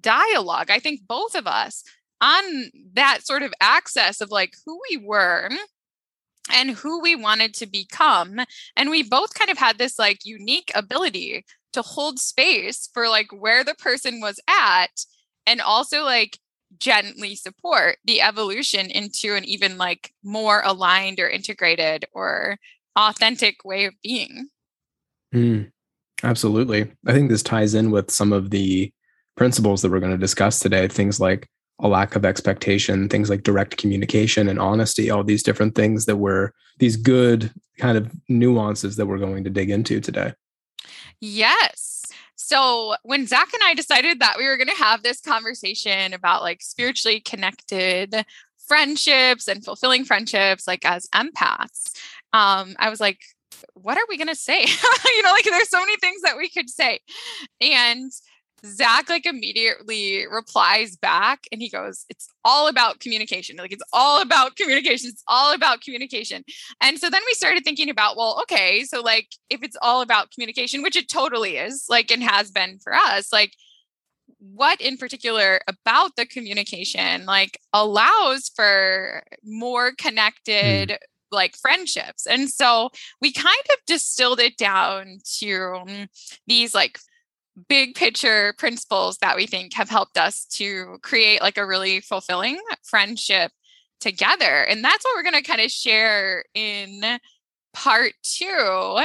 dialogue, I think both of us on that sort of access of like who we were and who we wanted to become. And we both kind of had this like unique ability to hold space for like where the person was at and also like gently support the evolution into an even like more aligned or integrated or authentic way of being. Mm, absolutely. I think this ties in with some of the principles that we're going to discuss today, things like a lack of expectation, things like direct communication and honesty, all these different things that were these good kind of nuances that we're going to dig into today. Yes. So when Zach and I decided that we were going to have this conversation about like spiritually connected friendships and fulfilling friendships, like as empaths, um, I was like, what are we going to say? you know, like there's so many things that we could say. And Zach like immediately replies back and he goes, It's all about communication. Like it's all about communication. It's all about communication. And so then we started thinking about, well, okay, so like if it's all about communication, which it totally is, like and has been for us, like what in particular about the communication like allows for more hmm. connected mm. like friendships and so we kind of distilled it down to um, these like big picture principles that we think have helped us to create like a really fulfilling friendship together. And that's what we're going to kind of share in part two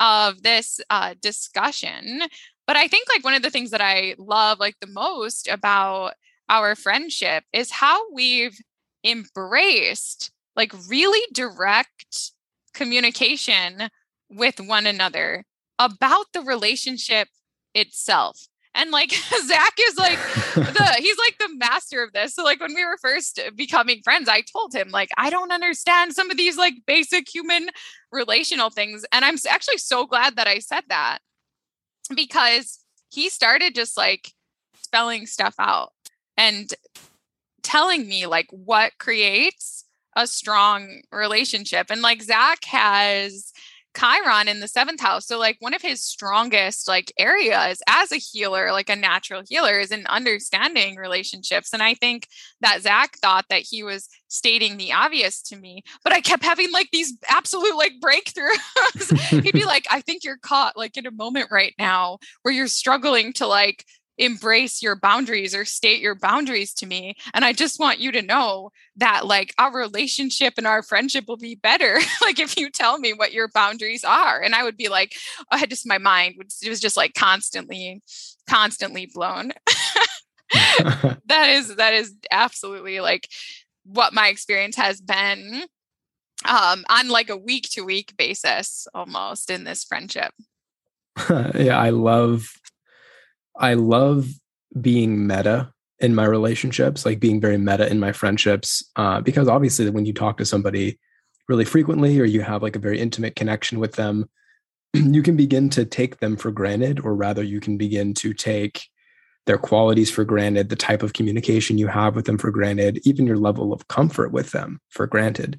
of this uh, discussion. But I think like one of the things that I love like the most about our friendship is how we've embraced like really direct communication with one another about the relationship itself. And like Zach is like the he's like the master of this. So like when we were first becoming friends, I told him like I don't understand some of these like basic human relational things. And I'm actually so glad that I said that because he started just like spelling stuff out and telling me like what creates a strong relationship. And like Zach has Chiron in the seventh house. So, like, one of his strongest like areas as a healer, like a natural healer, is in understanding relationships. And I think that Zach thought that he was stating the obvious to me, but I kept having like these absolute like breakthroughs. He'd be like, I think you're caught like in a moment right now where you're struggling to like embrace your boundaries or state your boundaries to me and i just want you to know that like our relationship and our friendship will be better like if you tell me what your boundaries are and i would be like i had just my mind it was just like constantly constantly blown. That is that is absolutely like what my experience has been um on like a week to week basis almost in this friendship. Yeah i love I love being meta in my relationships, like being very meta in my friendships, uh, because obviously when you talk to somebody really frequently or you have like a very intimate connection with them, you can begin to take them for granted, or rather, you can begin to take their qualities for granted, the type of communication you have with them for granted, even your level of comfort with them for granted.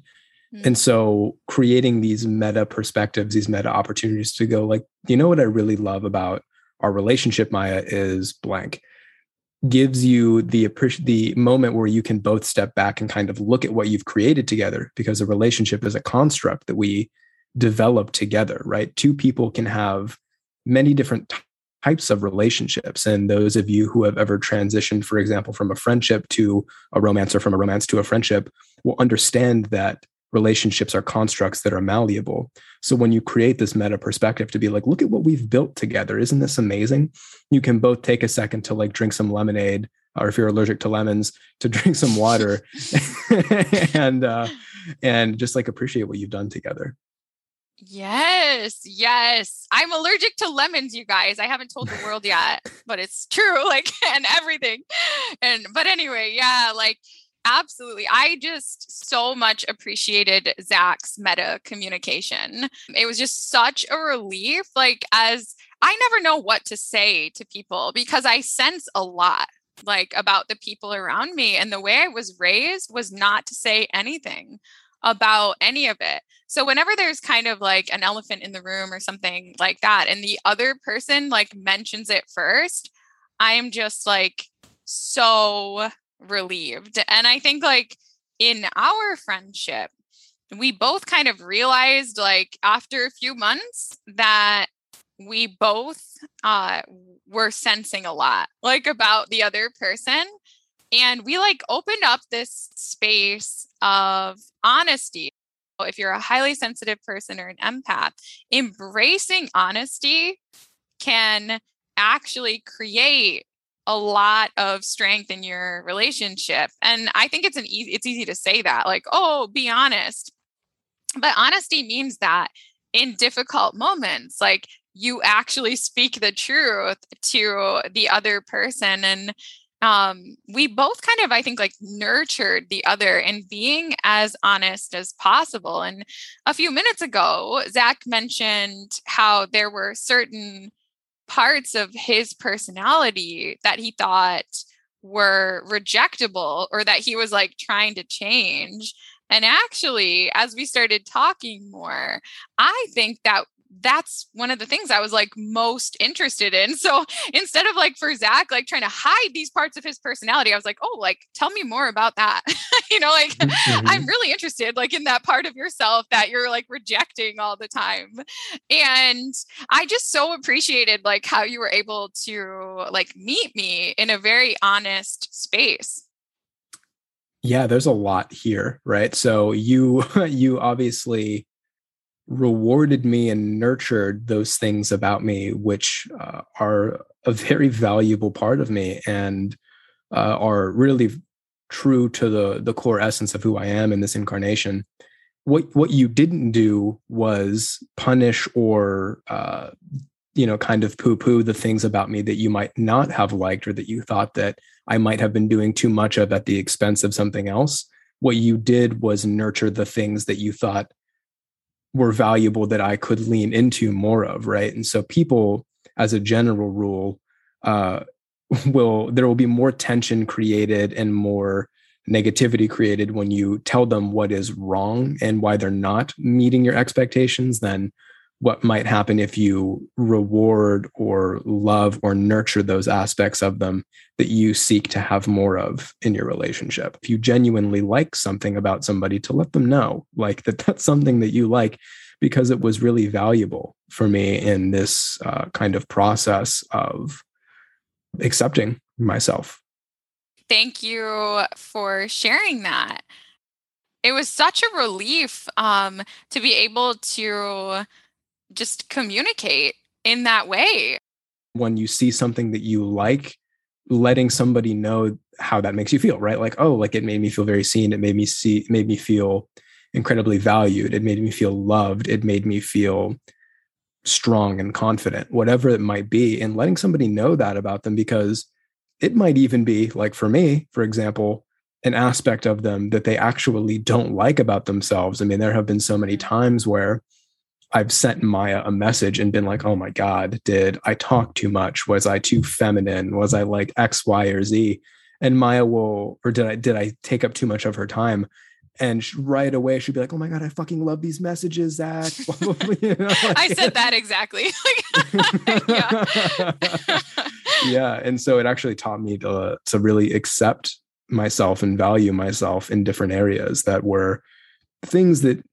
Mm-hmm. And so creating these meta perspectives, these meta opportunities to go like, you know what I really love about our relationship maya is blank gives you the the moment where you can both step back and kind of look at what you've created together because a relationship is a construct that we develop together right? Two people can have many different types of relationships and those of you who have ever transitioned for example from a friendship to a romance or from a romance to a friendship will understand that relationships are constructs that are malleable. So when you create this meta perspective to be like, look at what we've built together, isn't this amazing? You can both take a second to like drink some lemonade, or if you're allergic to lemons, to drink some water, and uh, and just like appreciate what you've done together. Yes, yes. I'm allergic to lemons, you guys. I haven't told the world yet, but it's true, like, and everything. And, but anyway, yeah, like, Absolutely. I just so much appreciated Zach's meta communication. It was just such a relief. Like, as I never know what to say to people because I sense a lot like about the people around me. And the way I was raised was not to say anything about any of it. So whenever there's kind of like an elephant in the room or something like that, and the other person like mentions it first, I am just like so relieved. And I think like in our friendship, we both kind of realized like after a few months that we both uh were sensing a lot like about the other person and we like opened up this space of honesty if you're a highly sensitive person or an empath embracing honesty can actually create a lot of strength in your relationship. And I think it's an easy it's easy to say that like, "Oh, be honest." But honesty means that in difficult moments, like you actually speak the truth to the other person and um, we both kind of, I think, like nurtured the other in being as honest as possible. And a few minutes ago, Zach mentioned how there were certain parts of his personality that he thought were rejectable or that he was like trying to change. And actually, as we started talking more, I think that that's one of the things I was like most interested in. So instead of like for Zach, like trying to hide these parts of his personality, I was like, oh, like tell me more about that. you know, like mm-hmm. I'm really interested like in that part of yourself that you're like rejecting all the time. And I just so appreciated like how you were able to like meet me in a very honest space. Yeah, there's a lot here, right? So you you obviously rewarded me and nurtured those things about me, which uh, are a very valuable part of me and uh, are really true to the the core essence of who I am in this incarnation. What what you didn't do was punish or uh, you know kind of poo poo the things about me that you might not have liked or that you thought that I might have been doing too much of at the expense of something else. What you did was nurture the things that you thought were valuable that I could lean into more of, right? And so people, as a general rule, uh, will there will be more tension created and more negativity created when you tell them what is wrong and why they're not meeting your expectations than what might happen if you reward or love or nurture those aspects of them that you seek to have more of in your relationship. If you genuinely like something about somebody, to let them know like that that's something that you like because it was really valuable for me in this uh, kind of process of accepting myself. Thank you for sharing that. It was such a relief um, to be able to just communicate in that way. When you see something that you like, letting somebody know how that makes you feel, right? Like, oh, like it made me feel very seen. It made me see, it made me feel incredibly valued. It made me feel loved. It made me feel strong and confident, whatever it might be. And letting somebody know that about them because it might even be like for me, for example, an aspect of them that they actually don't like about themselves. I mean, there have been so many mm-hmm. times where I've sent Maya a message and been like, oh my God, did I talk too much? Was I too feminine? Was I like X, Y, or Z? And Maya will, or did I did I take up too much of her time? And right away she'd be like, "Oh my god, I fucking love these messages, Zach." you know, like, I said that exactly. yeah. yeah, and so it actually taught me to to really accept myself and value myself in different areas that were things that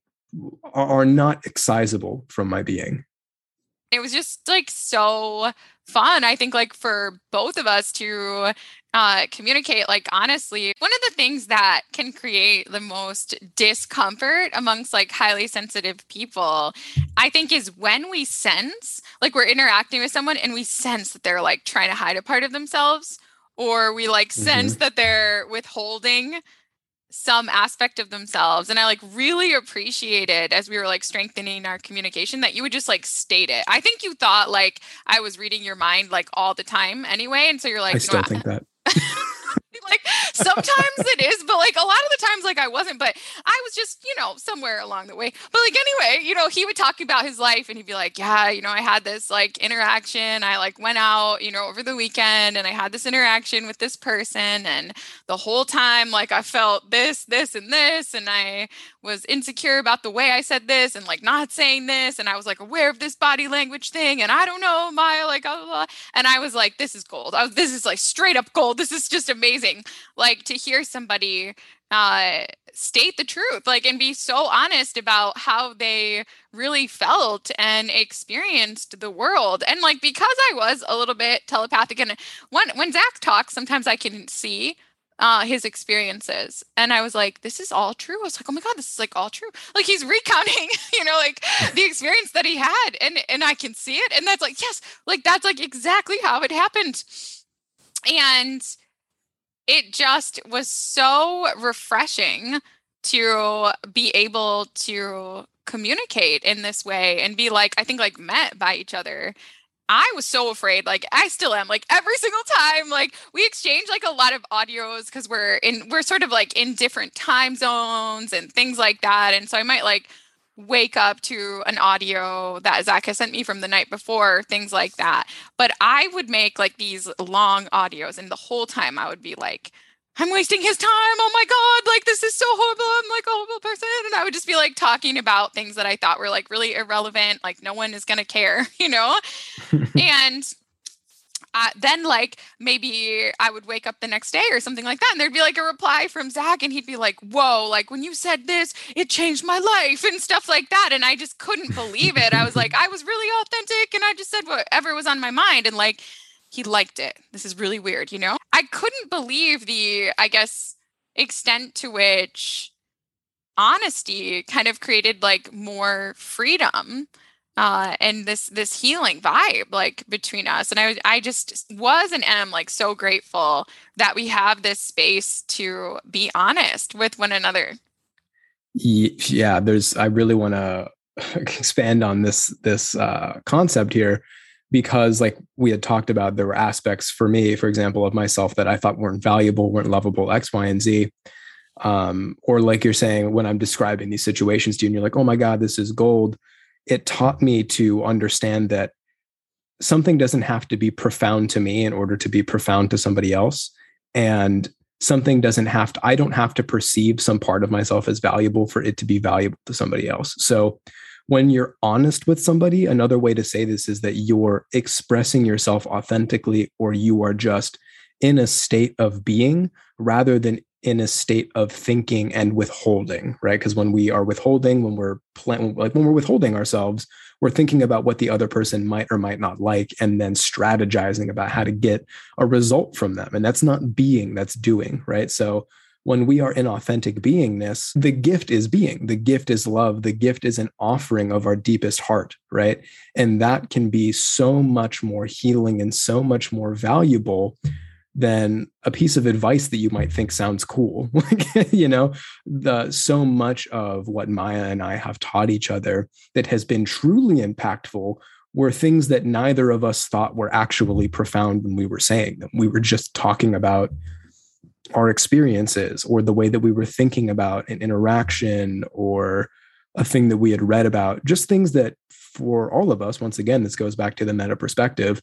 are not excisable from my being. It was just like so fun, I think, like for both of us to uh, communicate, like honestly. One of the things that can create the most discomfort amongst like highly sensitive people, I think, is when we sense like we're interacting with someone and we sense that they're like trying to hide a part of themselves or we like sense mm-hmm. that they're withholding some aspect of themselves and i like really appreciated as we were like strengthening our communication that you would just like state it. I think you thought like i was reading your mind like all the time anyway and so you're like i still know, think that. like sometimes it is, but like a lot of the times, like I wasn't, but I was just, you know, somewhere along the way. But like anyway, you know, he would talk about his life and he'd be like, Yeah, you know, I had this like interaction. I like went out, you know, over the weekend and I had this interaction with this person. And the whole time, like I felt this, this, and this. And I was insecure about the way I said this and like not saying this. And I was like aware of this body language thing. And I don't know, my like, blah, blah, blah. and I was like, this is gold. I Was, this is like straight up gold. This is just amazing. Like to hear somebody uh, state the truth, like, and be so honest about how they really felt and experienced the world. And like, because I was a little bit telepathic, and when when Zach talks, sometimes I can see uh, his experiences. And I was like, this is all true. I was like, oh my God, this is like all true. Like he's recounting, you know, like the experience that he had. And and I can see it. And that's like, yes, like that's like exactly how it happened. And it just was so refreshing to be able to communicate in this way and be like, I think like met by each other I was so afraid. Like I still am. Like every single time, like we exchange like a lot of audios because we're in we're sort of like in different time zones and things like that. And so I might like wake up to an audio that Zach has sent me from the night before, things like that. But I would make like these long audios, and the whole time I would be like, I'm wasting his time. Oh my God, like this is so horrible. I'm like a horrible person. And I would just be like talking about things that I thought were like really irrelevant. Like no one is going to care, you know? and then like maybe I would wake up the next day or something like that, and there'd be like a reply from Zach, and he'd be like, "Whoa! Like when you said this, it changed my life and stuff like that." And I just couldn't believe it. I was like, I was really authentic, and I just said whatever was on my mind, and like he liked it. This is really weird, you know? I couldn't believe the, I guess, extent to which honesty kind of created like more freedom uh, and this this healing vibe like between us. And i i just was and am like so grateful that we have this space to be honest with one another. Yeah there's i really want to expand on this this uh, concept here because like we had talked about there were aspects for me for example of myself that i thought weren't valuable weren't lovable x y and z. Um, or like you're saying when i'm describing these situations to you and you're like oh my god this is gold it taught me to understand that something doesn't have to be profound to me in order to be profound to somebody else. And something doesn't have to i don't have to perceive some part of myself as valuable for it to be valuable to somebody else. So when you're honest with somebody, another way to say this is that you're expressing yourself authentically or you are just in a state of being rather than in a state of thinking and withholding, right? Because when we are withholding, when we're plan- like when we're withholding ourselves, we're thinking about what the other person might or might not like, and then strategizing about how to get a result from them. And that's not being, that's doing, right? So when we are in authentic beingness, the gift is being, the gift is love, the gift is an offering of our deepest heart, right? And that can be so much more healing and so much more valuable than a piece of advice that you might think sounds cool. like, you know, the so much of what Maya and I have taught each other that has been truly impactful were things that neither of us thought were actually profound when we were saying them. We were just talking about our experiences or the way that we were thinking about an interaction or a thing that we had read about, just things that for all of us, once again, this goes back to the meta perspective,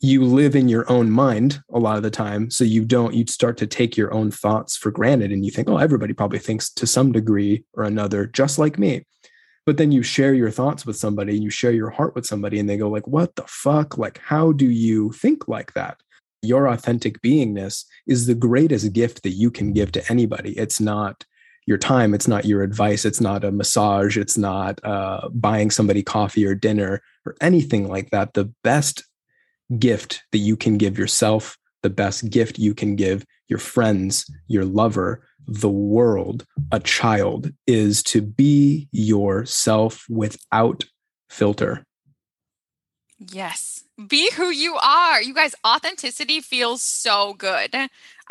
you live in your own mind a lot of the time so you don't you start to take your own thoughts for granted and you think oh everybody probably thinks to some degree or another just like me. But then you share your thoughts with somebody and you share your heart with somebody and they go like what the fuck? Like how do you think like that? Your authentic beingness is the greatest gift that you can give to anybody. It's not your time. It's not your advice. It's not a massage. It's not uh, buying somebody coffee or dinner or anything like that. The best gift that you can give yourself, the best gift you can give your friends, your lover, the world, a child is to be yourself without filter. Yes. Be who you are. You guys, authenticity feels so good.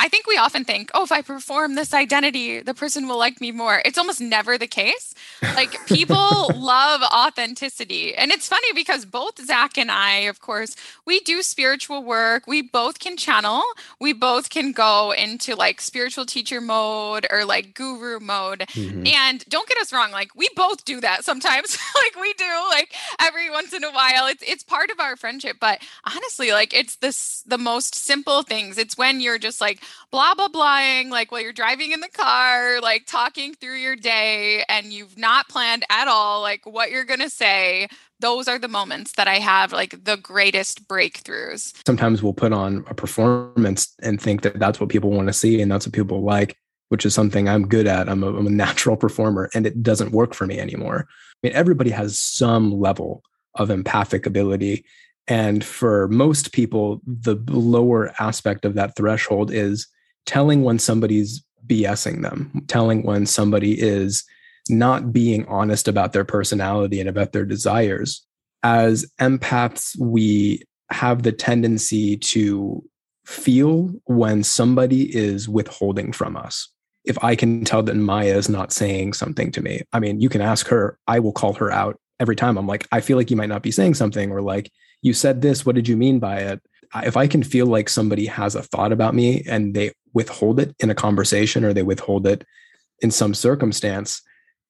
I think we often think, oh, if I perform this identity, the person will like me more. It's almost never the case. Like people love authenticity. And it's funny because both Zach and I, of course, we do spiritual work. We both can channel. We both can go into like spiritual teacher mode or like guru mode. Mm-hmm. And don't get us wrong, like we both do that sometimes. like we do like every once in a while. It's it's part of our friendship. But honestly, like it's this the most simple things. It's when you're just like blah blah blahing like while you're driving in the car like talking through your day and you've not planned at all like what you're to say those are the moments that I have like the greatest breakthroughs. Sometimes we'll put on a performance and think that that's what people want to see and that's what people like, which is something I'm good at. I'm a, I'm a natural performer and it doesn't work for me anymore. I mean, everybody has some level of empathic ability. And for most people, the lower aspect of that threshold is telling when somebody's BSing them, telling when somebody is not being honest about their personality and about their desires. As empaths, we have the tendency to feel when somebody is withholding from us. If I can tell that Maya is not saying something to me, I mean, you can ask her, I will call her out every time. I'm like, I feel like you might not be saying something, or like, you said this what did you mean by it? If i can feel like somebody has a thought about me and they withhold it in a conversation or they withhold it in some circumstance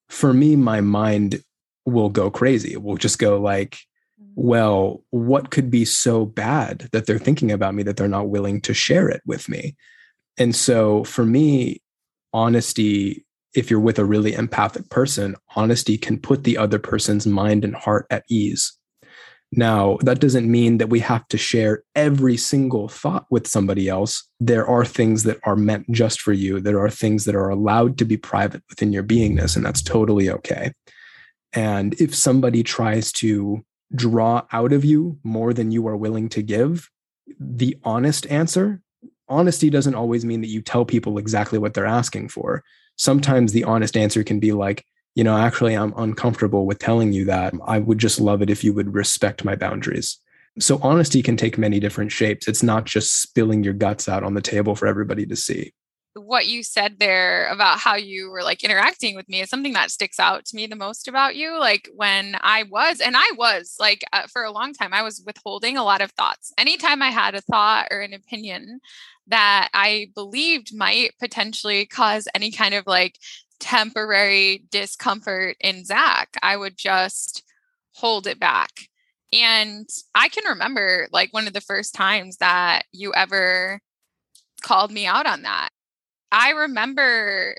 for me my mind will go crazy. It will just go like mm-hmm. well what could be so bad that they're thinking about me that they're not willing to share it with me? And so for me honesty if you're with a really empathic person honesty can put the other person's mind and heart at ease now, that doesn't mean that we have to share every single thought with somebody else. There are things that are meant just for you. There are things that are allowed to be private within your beingness, and that's totally okay. And if somebody tries to draw out of you more than you are willing to give, the honest answer honesty doesn't always mean that you tell people exactly what they're asking for. Sometimes the honest answer can be like, you know, actually, I'm uncomfortable with telling you that. I would just love it if you would respect my boundaries. So, honesty can take many different shapes. It's not just spilling your guts out on the table for everybody to see. What you said there about how you were like interacting with me is something that sticks out to me the most about you. Like when I was, and I was like uh, for a long time, I was withholding a lot of thoughts. Anytime I had a thought or an opinion that I believed might potentially cause any kind of like temporary discomfort in Zach, I would just hold it back. And I can remember like one of the first times that you ever called me out on that. I remember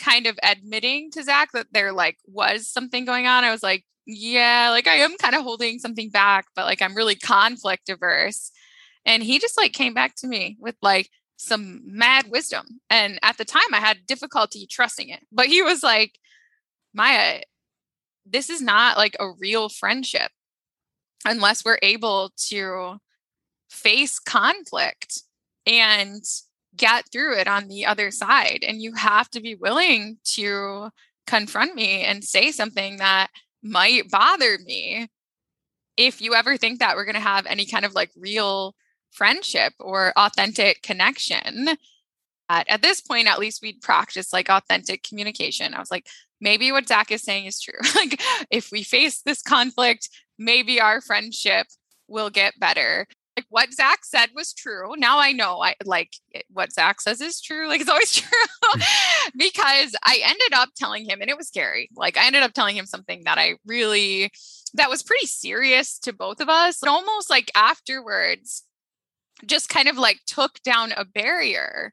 kind of admitting to Zach that there like was something going on. I was like, yeah, like I am kind of holding something back, but like I'm really conflict averse. And he just like came back to me with like, some mad wisdom. And at the time, I had difficulty trusting it. But he was like, Maya, this is not like a real friendship unless we're able to face conflict and get through it on the other side. And you have to be willing to confront me and say something that might bother me if you ever think that we're going to have any kind of like real friendship or authentic connection. At, at this point, at least we'd practice like authentic communication. I was like, maybe what Zach is saying is true. like, if we face this conflict, maybe our friendship will get better like what Zach said was true. Now I know I like what Zach says is true. Like it's always true because I ended up telling him, and it was scary. Like I ended up telling him something that I really that was pretty serious to both of us. And almost like afterwards, just kind of like took down a barrier.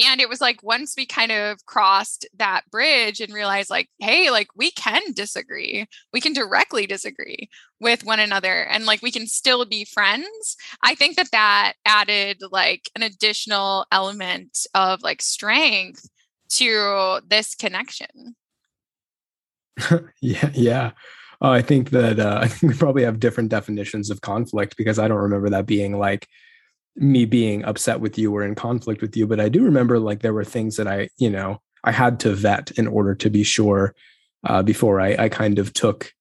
And it was like once we kind of crossed that bridge and realized like hey like we can disagree. We can directly disagree with one another and like we can still be friends. I think that that added like an additional element of like strength to this connection. Yeah yeah. Oh, i think that uh, i think we probably have different definitions of conflict because i don't remember that being like me being upset with you or in conflict with you but i do remember like there were things that i you know i had to vet in order to be sure uh, before I, I kind of took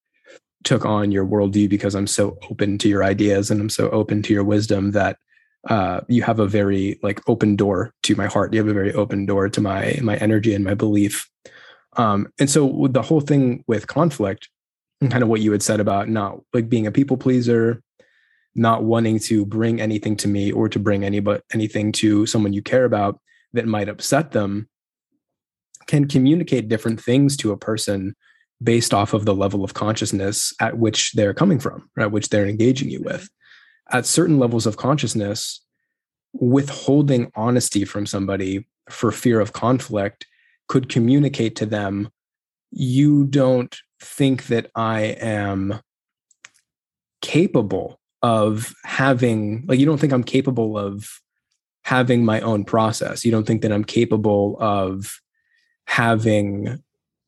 took on your worldview because i'm so open to your ideas and i'm so open to your wisdom that uh, you have a very like open door to my heart. You have a very open door to my my energy and my belief. Um, and so the whole thing with conflict and kind of what you had said about not like being a people pleaser not wanting to bring anything to me or to bring any but anything to someone you care about that might upset them can communicate different things to a person based off of the level of consciousness at which they're coming from, at which they're engaging you with. At certain levels of consciousness, withholding honesty from somebody for fear of conflict could communicate to them, you don't think that I am capable of having like you don't think I'm capable of having my own process. You don't think that I'm capable of having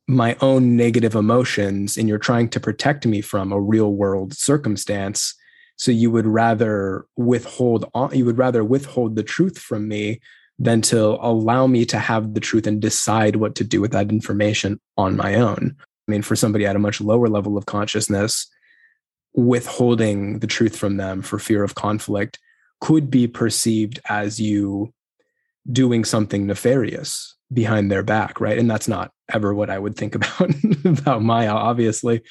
my own negative emotions and you're trying to protect me from a real world circumstance so you would rather withhold you would rather withhold the truth from me than to allow me to have the truth and decide what to do with that information on my own i mean for somebody at a much lower level of consciousness withholding the truth from them for fear of conflict could be perceived as you doing something nefarious behind their back right? And that's not ever what i would think about about maya obviously.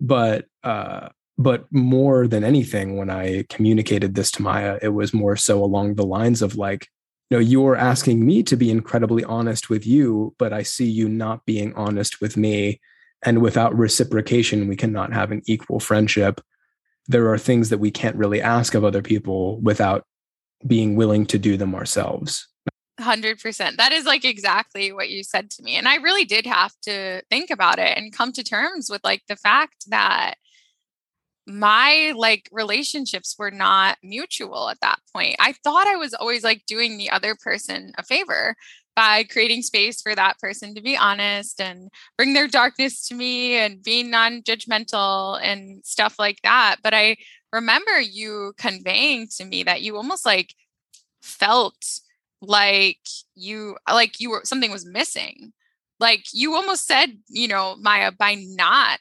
But uh but more than anything when i communicated this to maya it was more so along the lines of like you know you're asking me to be incredibly honest with you but i see you not being honest with me and without reciprocation we cannot have an equal friendship. There are things that we can't really ask of other people without being willing to do them ourselves. 100% that is like exactly what you said to me and i really did have to think about it and come to terms with like the fact that my like relationships were not mutual at that point. I thought i was always like doing the other person a favor by creating space for that person to be honest and bring their darkness to me and being non-judgmental and stuff like that. But i remember you conveying to me that you almost like felt like you like you were something was missing. Like you almost said you know maya by not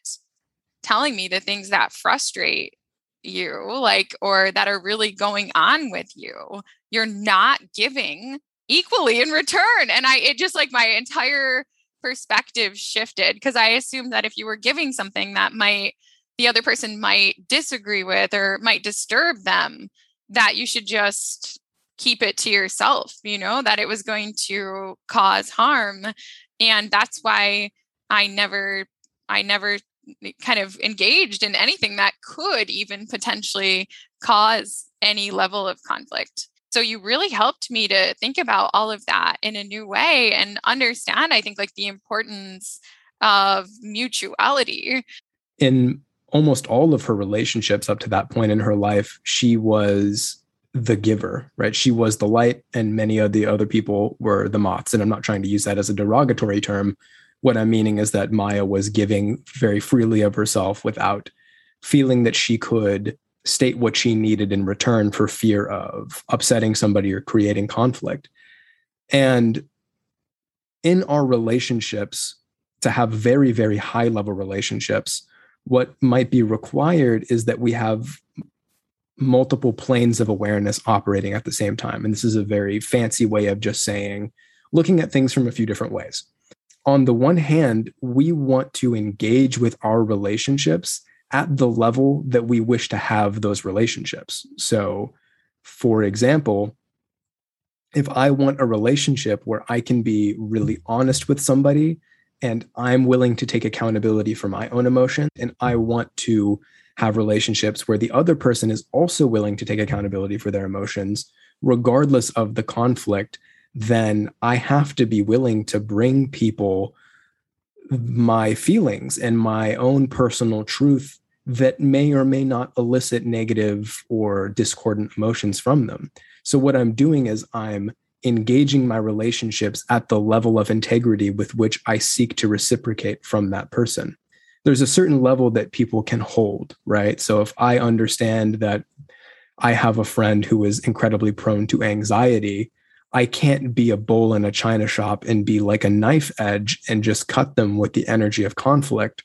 telling me the things that frustrate you like or that are really going on with you you're not giving equally in return. And I, it just like my entire perspective shifted because I assumed that if you were giving something that might, the other person might disagree with or might disturb them, that you should just keep it to yourself, you know, that it was going to cause harm. And that's why I never, I never kind of engaged in anything that could even potentially cause any level of conflict. So you really helped me to think about all of that in a new way and understand, I think, like the importance of mutuality. In almost all of her relationships up to that point in her life, she was the giver, right? She was the light, and many of the other people were the moths. And I'm not trying to use that as a derogatory term. What I'm meaning is that Maya was giving very freely of herself without feeling that she could state what she needed in return for fear of upsetting somebody or creating conflict. And in our relationships, to have very, very high level relationships, what might be required is that we have multiple planes of awareness operating at the same time. And this is a very fancy way of just saying, looking at things from a few different ways. On the one hand, we want to engage with our relationships at the level that we wish to have those relationships. So, for example, if I want a relationship where I can be really honest with somebody and I'm willing to take accountability for my own emotion and I want to have relationships where the other person is also willing to take accountability for their emotions, regardless of the conflict, then I have to be willing to bring people my feelings and my own personal truth that may or may not elicit negative or discordant emotions from them. So, what I'm doing is I'm engaging my relationships at the level of integrity with which I seek to reciprocate from that person there's a certain level that people can hold, right? So if I understand that I have a friend who is incredibly prone to anxiety, I can't be a bull in a china shop and be like a knife edge and just cut them with the energy of conflict.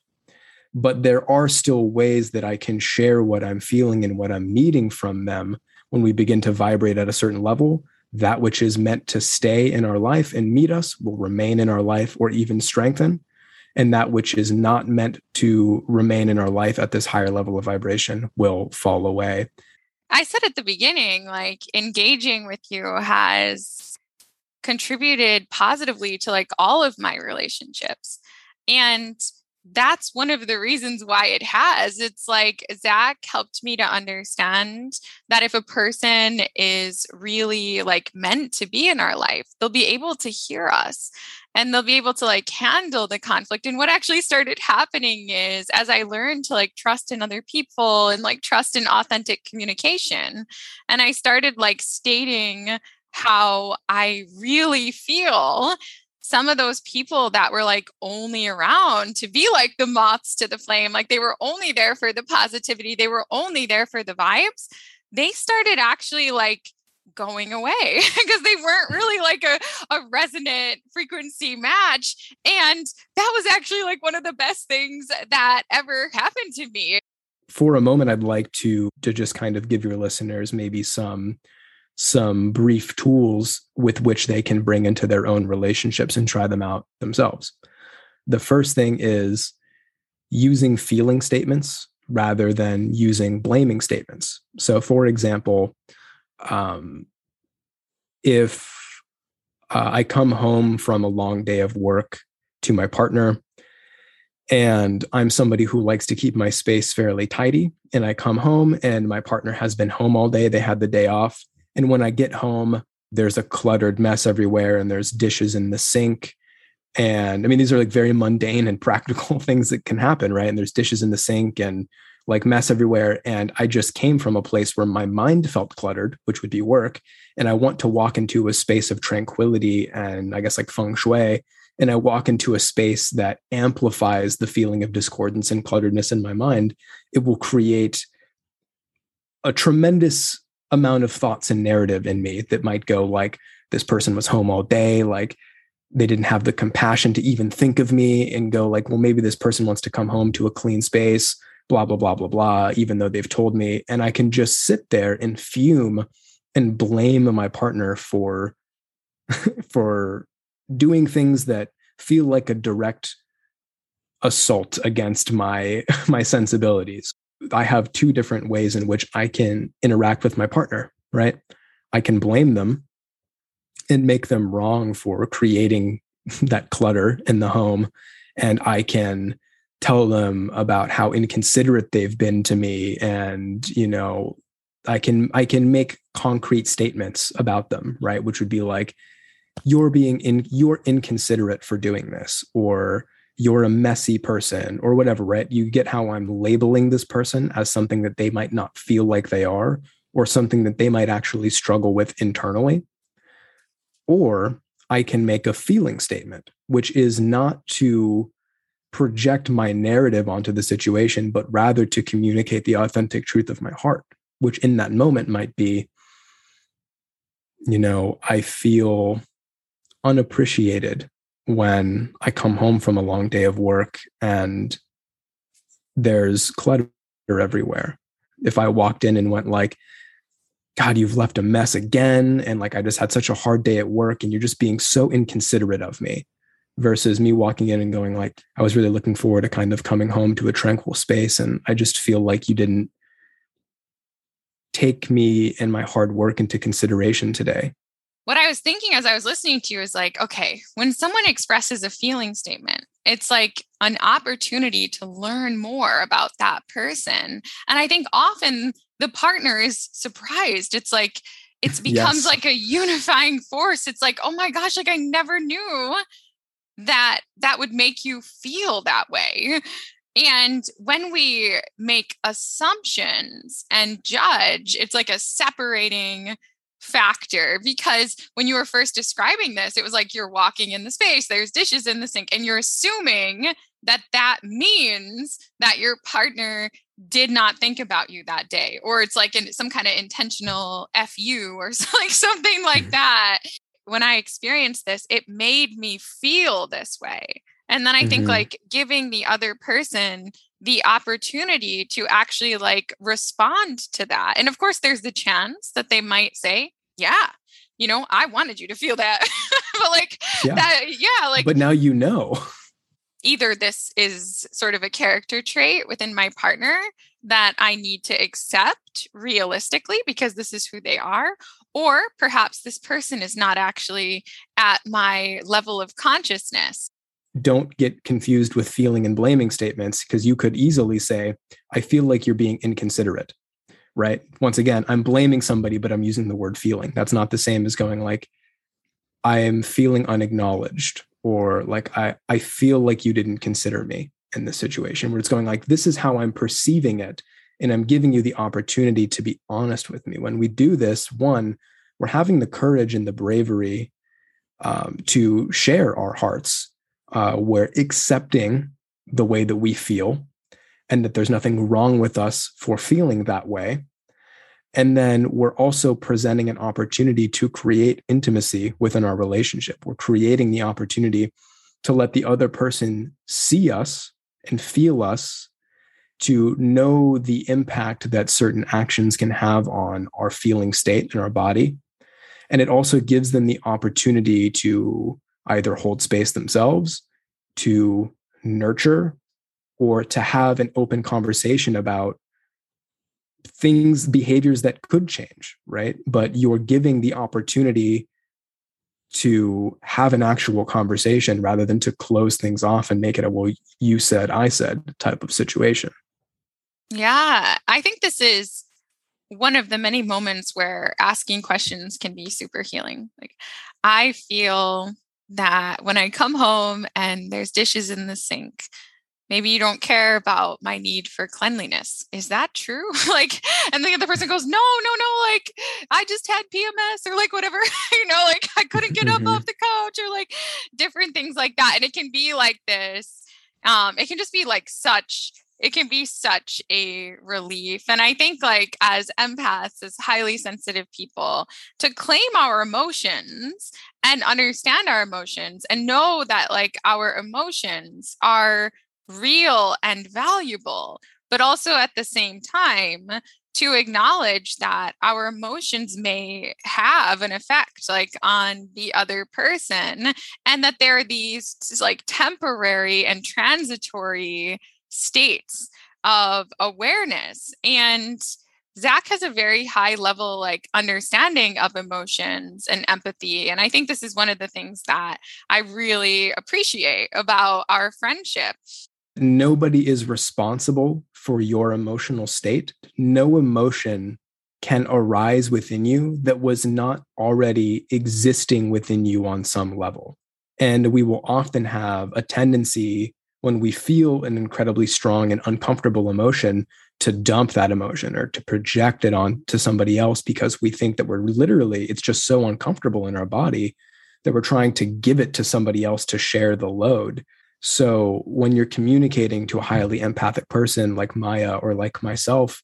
But there are still ways that I can share what I'm feeling and what I'm needing from them when we begin to vibrate at a certain level. That which is meant to stay in our life and meet us will remain in our life or even strengthen and that which is not meant to remain in our life at this higher level of vibration will fall away. I said at the beginning, like engaging with you has contributed positively to like all of my relationships. And that's one of the reasons why it has. It's like Zach helped me to understand that if a person is really like meant to be in our life, they'll be able to hear us and they'll be able to like handle the conflict. And what actually started happening is as I learned to like trust in other people and like trust in authentic communication, and I started like stating how I really feel some of those people that were like only around to be like the moths to the flame, like they were only there for the positivity, they were only there for the vibes, they started actually like going away because they weren't really like a, a resonant frequency match. And that was actually like one of the best things that ever happened to me. For a moment, I'd like to to just kind of give your listeners maybe some some brief tools with which they can bring into their own relationships and try them out themselves. The first thing is using feeling statements rather than using blaming statements. So, for example, um, if uh, I come home from a long day of work to my partner, and I'm somebody who likes to keep my space fairly tidy, and I come home and my partner has been home all day, they had the day off, and when I get home, there's a cluttered mess everywhere and there's dishes in the sink. And I mean, these are like very mundane and practical things that can happen, right? And there's dishes in the sink and like mess everywhere. And I just came from a place where my mind felt cluttered, which would be work. And I want to walk into a space of tranquility and I guess like feng shui. And I walk into a space that amplifies the feeling of discordance and clutteredness in my mind. It will create a tremendous amount of thoughts and narrative in me that might go like this person was home all day like they didn't have the compassion to even think of me and go like well maybe this person wants to come home to a clean space blah blah blah blah blah even though they've told me. And i can just sit there and fume and blame my partner for for doing things that feel like a direct assault against my my sensibilities I have two different ways in which I can interact with my partner, right? I can blame them and make them wrong for creating that clutter in the home. And I can tell them about how inconsiderate they've been to me. And, you know, I can I can make concrete statements about them, right? Which would be like, you're being in you're inconsiderate for doing this, or you're a messy person or whatever, right? You get how I'm labeling this person as something that they might not feel like they are or something that they might actually struggle with internally. Or I can make a feeling statement, which is not to project my narrative onto the situation, but rather to communicate the authentic truth of my heart, which in that moment might be, you know, I feel unappreciated when I come home from a long day of work and there's clutter everywhere. If I walked in and went like, God, you've left a mess again. And like, I just had such a hard day at work and you're just being so inconsiderate of me versus me walking in and going like, I was really looking forward to kind of coming home to a tranquil space. And I just feel like you didn't take me and my hard work into consideration today. What I was thinking as I was listening to you is like, okay, when someone expresses a feeling statement, it's like an opportunity to learn more about that person. And I think often the partner is surprised. It's like, it becomes yes. like a unifying force. It's like, oh my gosh, like I never knew that that would make you feel that way. And when we make assumptions and judge, it's like a separating factor because when you were first describing this, it was like you're walking in the space, there's dishes in the sink, and you're assuming that that means that your partner did not think about you that day or it's like in some kind of intentional fu or like something like mm-hmm. that when i experienced this it made me feel this way and then i think mm-hmm. like giving the other person the opportunity to actually like respond to that and of course there's the chance that they might say yeah you know i wanted you to feel that but like yeah. that yeah like but now you know either this is sort of a character trait within my partner that I need to accept realistically because this is who they are, or perhaps this person is not actually at my level of consciousness. Don't get confused with feeling and blaming statements because you could easily say, I feel like you're being inconsiderate, right? Once again, I'm blaming somebody, but I'm using the word feeling. That's not the same as going like, I am feeling unacknowledged or like I, I feel like you didn't consider me in this situation where it's going like this is how i'm perceiving it and i'm giving you the opportunity to be honest with me when we do this one we're having the courage and the bravery um, to share our hearts uh, we're accepting the way that we feel and that there's nothing wrong with us for feeling that way and then we're also presenting an opportunity to create intimacy within our relationship. We're creating the opportunity to let the other person see us and feel us, to know the impact that certain actions can have on our feeling state and our body. And it also gives them the opportunity to either hold space themselves, to nurture, or to have an open conversation about things, behaviors that could change, right? But you're giving the opportunity to have an actual conversation rather than to close things off and make it a well, you said, I said type of situation. Yeah, I think this is one of the many moments where asking questions can be super healing. Like, I feel that when I come home and there's dishes in the sink, maybe you don't care about my need for cleanliness. Is that true? Like and the other person goes no no no like i just had pms or like whatever you know like i couldn't get up mm-hmm. off the couch or like different things like that. And it can be like this um it can just be like such it can be such a relief and i think like as empaths as highly sensitive people to claim our emotions and understand our emotions and know that like our emotions are real and valuable, but also at the same time to acknowledge that our emotions may have an effect like on the other person and that there are these like temporary and transitory states of awareness and Zach has a very high level like understanding of emotions and empathy and I think this is one of the things that I really appreciate about our friendship nobody is responsible for your emotional state. No emotion can arise within you that was not already existing within you on some level. And we will often have a tendency when we feel an incredibly strong and uncomfortable emotion to dump that emotion or to project it on to somebody else because we think that we're literally it's just so uncomfortable in our body that we're trying to give it to somebody else to share the load. So when you're communicating to a highly empathic person like maya or like myself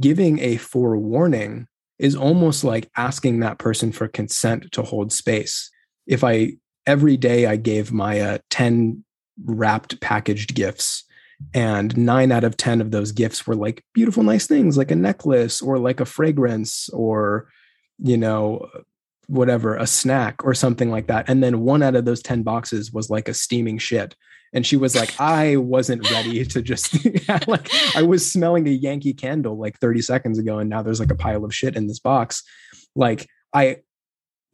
giving a forewarning is almost like asking that person for consent to hold space. If i every day i gave maya 10 wrapped packaged gifts and nine out of 10 of those gifts were like beautiful, nice things like a necklace or like a fragrance or, you know, whatever, a snack or something like that. And then one out of those 10 boxes was like a steaming shit. And she was like, I wasn't ready to just, yeah, like, I was smelling a Yankee candle like 30 seconds ago. And now there's like a pile of shit in this box. Like, I,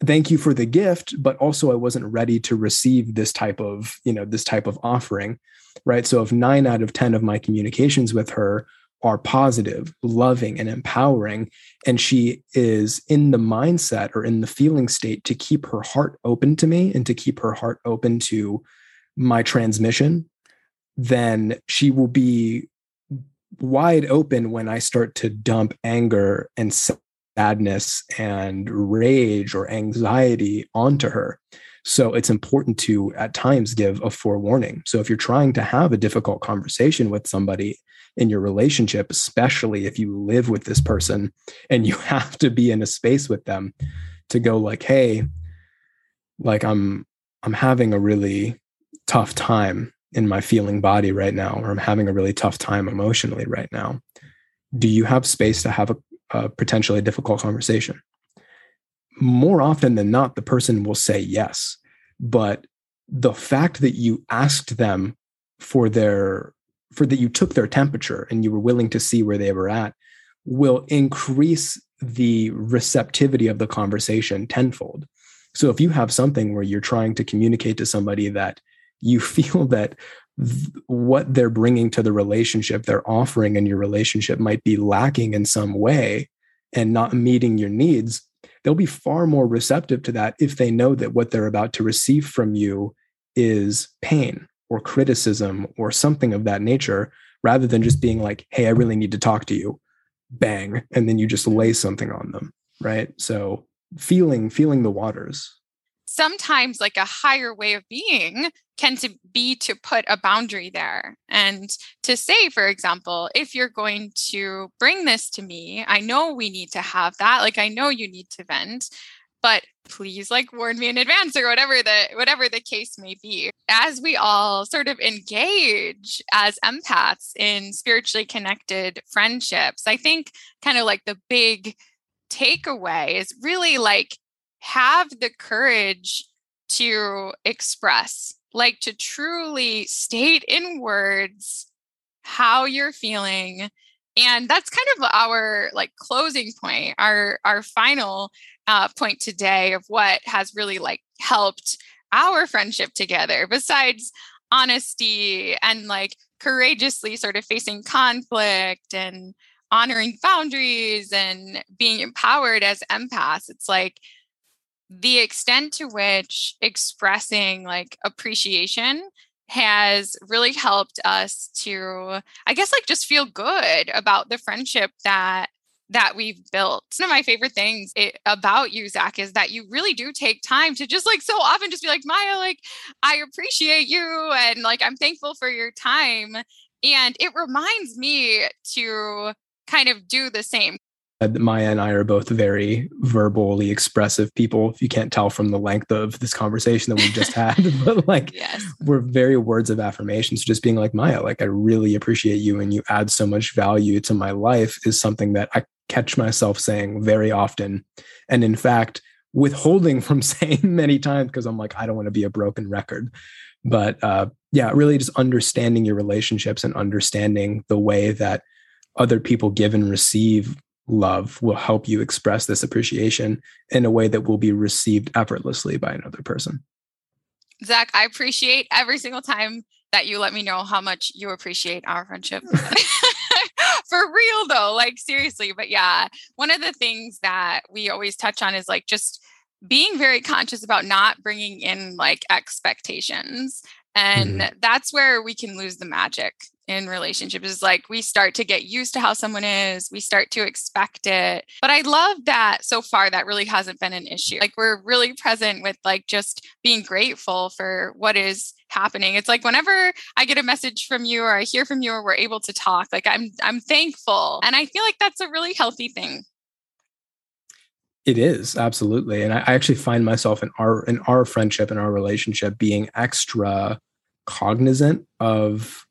thank you for the gift but also i wasn't ready to receive this type of you know this type of offering right? So if 9 out of 10 of my communications with her are positive loving and empowering and she is in the mindset or in the feeling state to keep her heart open to me and to keep her heart open to my transmission then she will be wide open when i start to dump anger and sadness and rage or anxiety onto her. So it's important to at times give a forewarning. So if you're trying to have a difficult conversation with somebody in your relationship, especially if you live with this person and you have to be in a space with them to go like, hey, like I'm I'm having a really tough time in my feeling body right now, or I'm having a really tough time emotionally right now. Do you have space to have a potentially difficult conversation. More often than not, the person will say yes. But the fact that you asked them for their for that you took their temperature and you were willing to see where they were at will increase the receptivity of the conversation tenfold. So if you have something where you're trying to communicate to somebody that you feel that what they're bringing to the relationship, they're offering in your relationship might be lacking in some way and not meeting your needs, they'll be far more receptive to that if they know that what they're about to receive from you is pain or criticism or something of that nature, rather than just being like, hey, I really need to talk to you, bang, and then you just lay something on them. Right. So feeling, feeling the waters sometimes like a higher way of being can to be to put a boundary there. And to say for example if you're going to bring this to me i know we need to have that like i know you need to vent but please like warn me in advance or whatever the whatever the case may be. As we all sort of engage as empaths in spiritually connected friendships i think kind of like the big takeaway is really like have the courage to express, like to truly state in words how you're feeling. And that's kind of our like closing point, our our final uh, point today of what has really like helped our friendship together. Besides honesty and like courageously sort of facing conflict and honoring boundaries and being empowered as empaths, it's like the extent to which expressing like appreciation has really helped us to i guess like just feel good about the friendship that that we've built. One of my favorite things it, about you, Zach, is that you really do take time to just like so often just be like, Maya, like, I appreciate you. And like, I'm thankful for your time. And it reminds me to kind of do the same. Maya and I are both very verbally expressive people. If you can't tell from the length of this conversation that we just had, but like yes. we're very words of affirmation. So just being like Maya, like I really appreciate you and you add so much value to my life is something that I catch myself saying very often. And in fact, withholding from saying many times because I'm like, I don't want to be a broken record. But uh, yeah, really just understanding your relationships and understanding the way that other people give and receive love will help you express this appreciation in a way that will be received effortlessly by another person. Zach, I appreciate every single time that you let me know how much you appreciate our friendship. For real though, like seriously. But yeah, one of the things that we always touch on is like just being very conscious about not bringing in like expectations. And mm-hmm. that's where we can lose the magic in relationships is like we start to get used to how someone is, we start to expect it. But I love that so far that really hasn't been an issue. Like we're really present with like just being grateful for what is happening. It's like whenever I get a message from you or I hear from you or we're able to talk, like I'm I'm thankful. And I feel like that's a really healthy thing. It is absolutely, and I, I actually find myself in our in our friendship and our relationship being extra cognizant of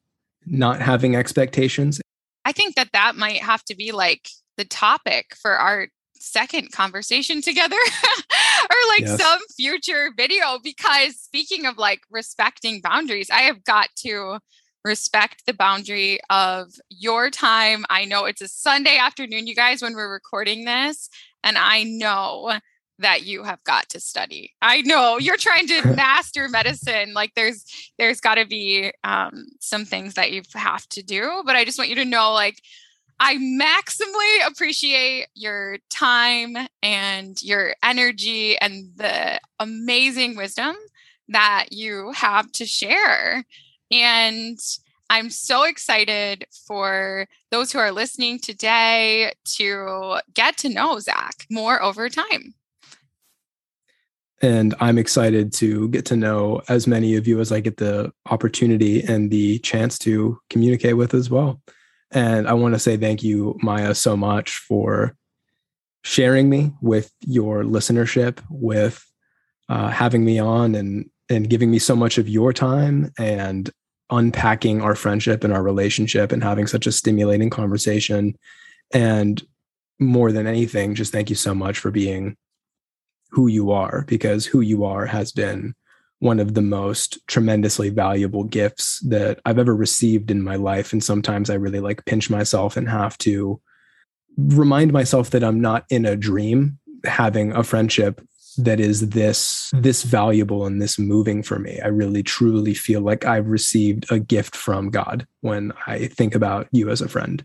not having expectations. I think that that might have to be like the topic for our second conversation together or like yes. some future video because speaking of like respecting boundaries, I have got to respect the boundary of your time. I know it's a Sunday afternoon, you guys, when we're recording this. And I know that you have got to study. I know you're trying to master medicine. Like there's there's got to be um, some things that you have to do. But I just want you to know, like I maximally appreciate your time and your energy and the amazing wisdom that you have to share. And I'm so excited for those who are listening today to get to know Zach more over time. And I'm excited to get to know as many of you as I get the opportunity and the chance to communicate with as well. And I want to say thank you, Maya, so much for sharing me with your listenership, with uh, having me on and and giving me so much of your time and unpacking our friendship and our relationship and having such a stimulating conversation. And more than anything, just thank you so much for being who you are, because who you are has been one of the most tremendously valuable gifts that I've ever received in my life. And sometimes I really like pinch myself and have to remind myself that I'm not in a dream having a friendship that is this this valuable and this moving for me. I really truly feel like I've received a gift from God when I think about you as a friend.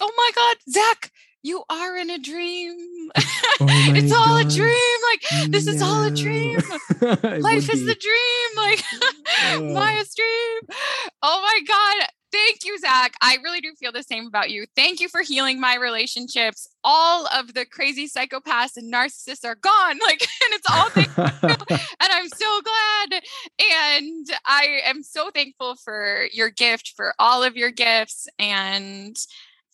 Oh my God, Zach, you are in a dream. Oh it's all God. a dream. Like this is all a dream. Life is the dream. Like Maya's dream. Oh my God. Thank you, Zach. I really do feel the same about you. Thank you for healing my relationships. All of the crazy psychopaths and narcissists are gone. Like, and it's all thank you. and I'm so glad. And I am so thankful for your gift, for all of your gifts. And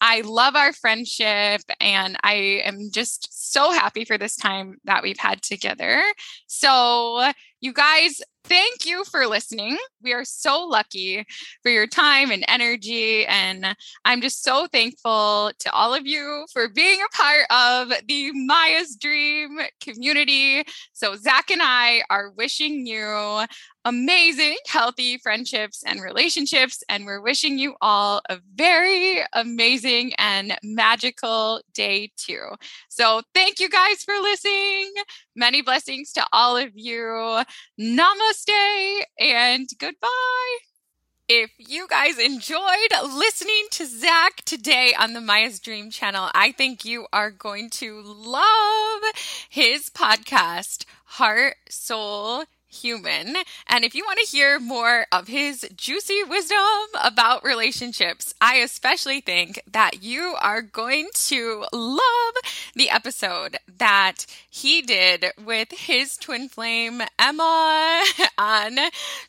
I love our friendship and I am just so happy for this time that we've had together. So, you guys, thank you for listening. We are so lucky for your time and energy. And I'm just so thankful to all of you for being a part of the Maya's Dream community. So, Zach and I are wishing you amazing, healthy friendships and relationships. And we're wishing you all a very amazing and magical day, too. So, thank you guys for listening. Many blessings to all of you. Namaste and goodbye. If you guys enjoyed listening to Zach today on the Maya's Dream channel, I think you are going to love his podcast, Heart, Soul, human. And if you want to hear more of his juicy wisdom about relationships, I especially think that you are going to love the episode that he did with his twin flame, Emma, on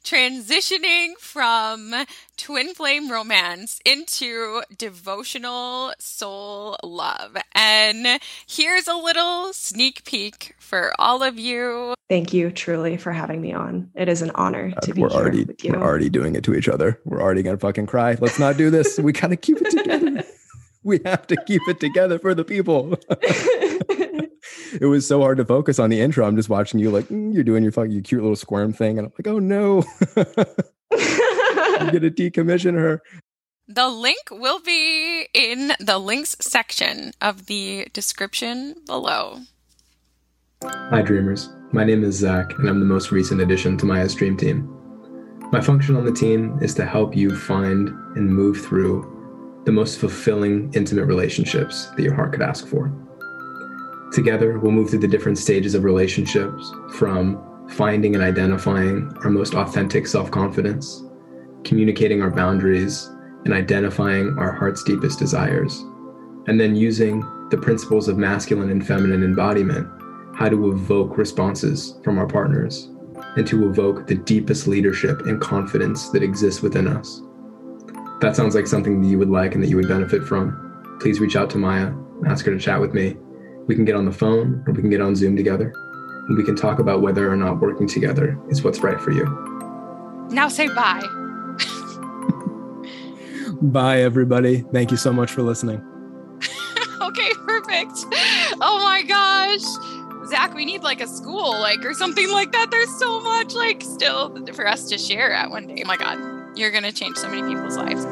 transitioning from twin flame romance into devotional soul love. And here's a little sneak peek for all of you. Thank you truly for having me on. It is an honor to be we're here already, with you. We're already doing it to each other. We're already gonna fucking cry. Let's not do this. we gotta keep it together. we have to keep it together for the people. it was so hard to focus on the intro. I'm just watching you like mm, you're doing your fucking your cute little squirm thing, and I'm like, oh no. I'm gonna decommission her. The link will be in the links section of the description below. Hi, dreamers. My name is Zach, and I'm the most recent addition to my Dream team. My function on the team is to help you find and move through the most fulfilling, intimate relationships that your heart could ask for. Together, we'll move through the different stages of relationships from finding and identifying our most authentic self confidence, communicating our boundaries, and identifying our heart's deepest desires, and then using the principles of masculine and feminine embodiment, how to evoke responses from our partners, and to evoke the deepest leadership and confidence that exists within us. That sounds like something that you would like and that you would benefit from. Please reach out to Maya, ask her to chat with me. We can get on the phone or we can get on Zoom together, and we can talk about whether or not working together is what's right for you. Now say bye. bye, everybody. Thank you so much for listening. okay, perfect. Oh my gosh. Zach, we need like a school, like, or something like that. There's so much, like, still for us to share at one day. Oh my God, you're going to change so many people's lives.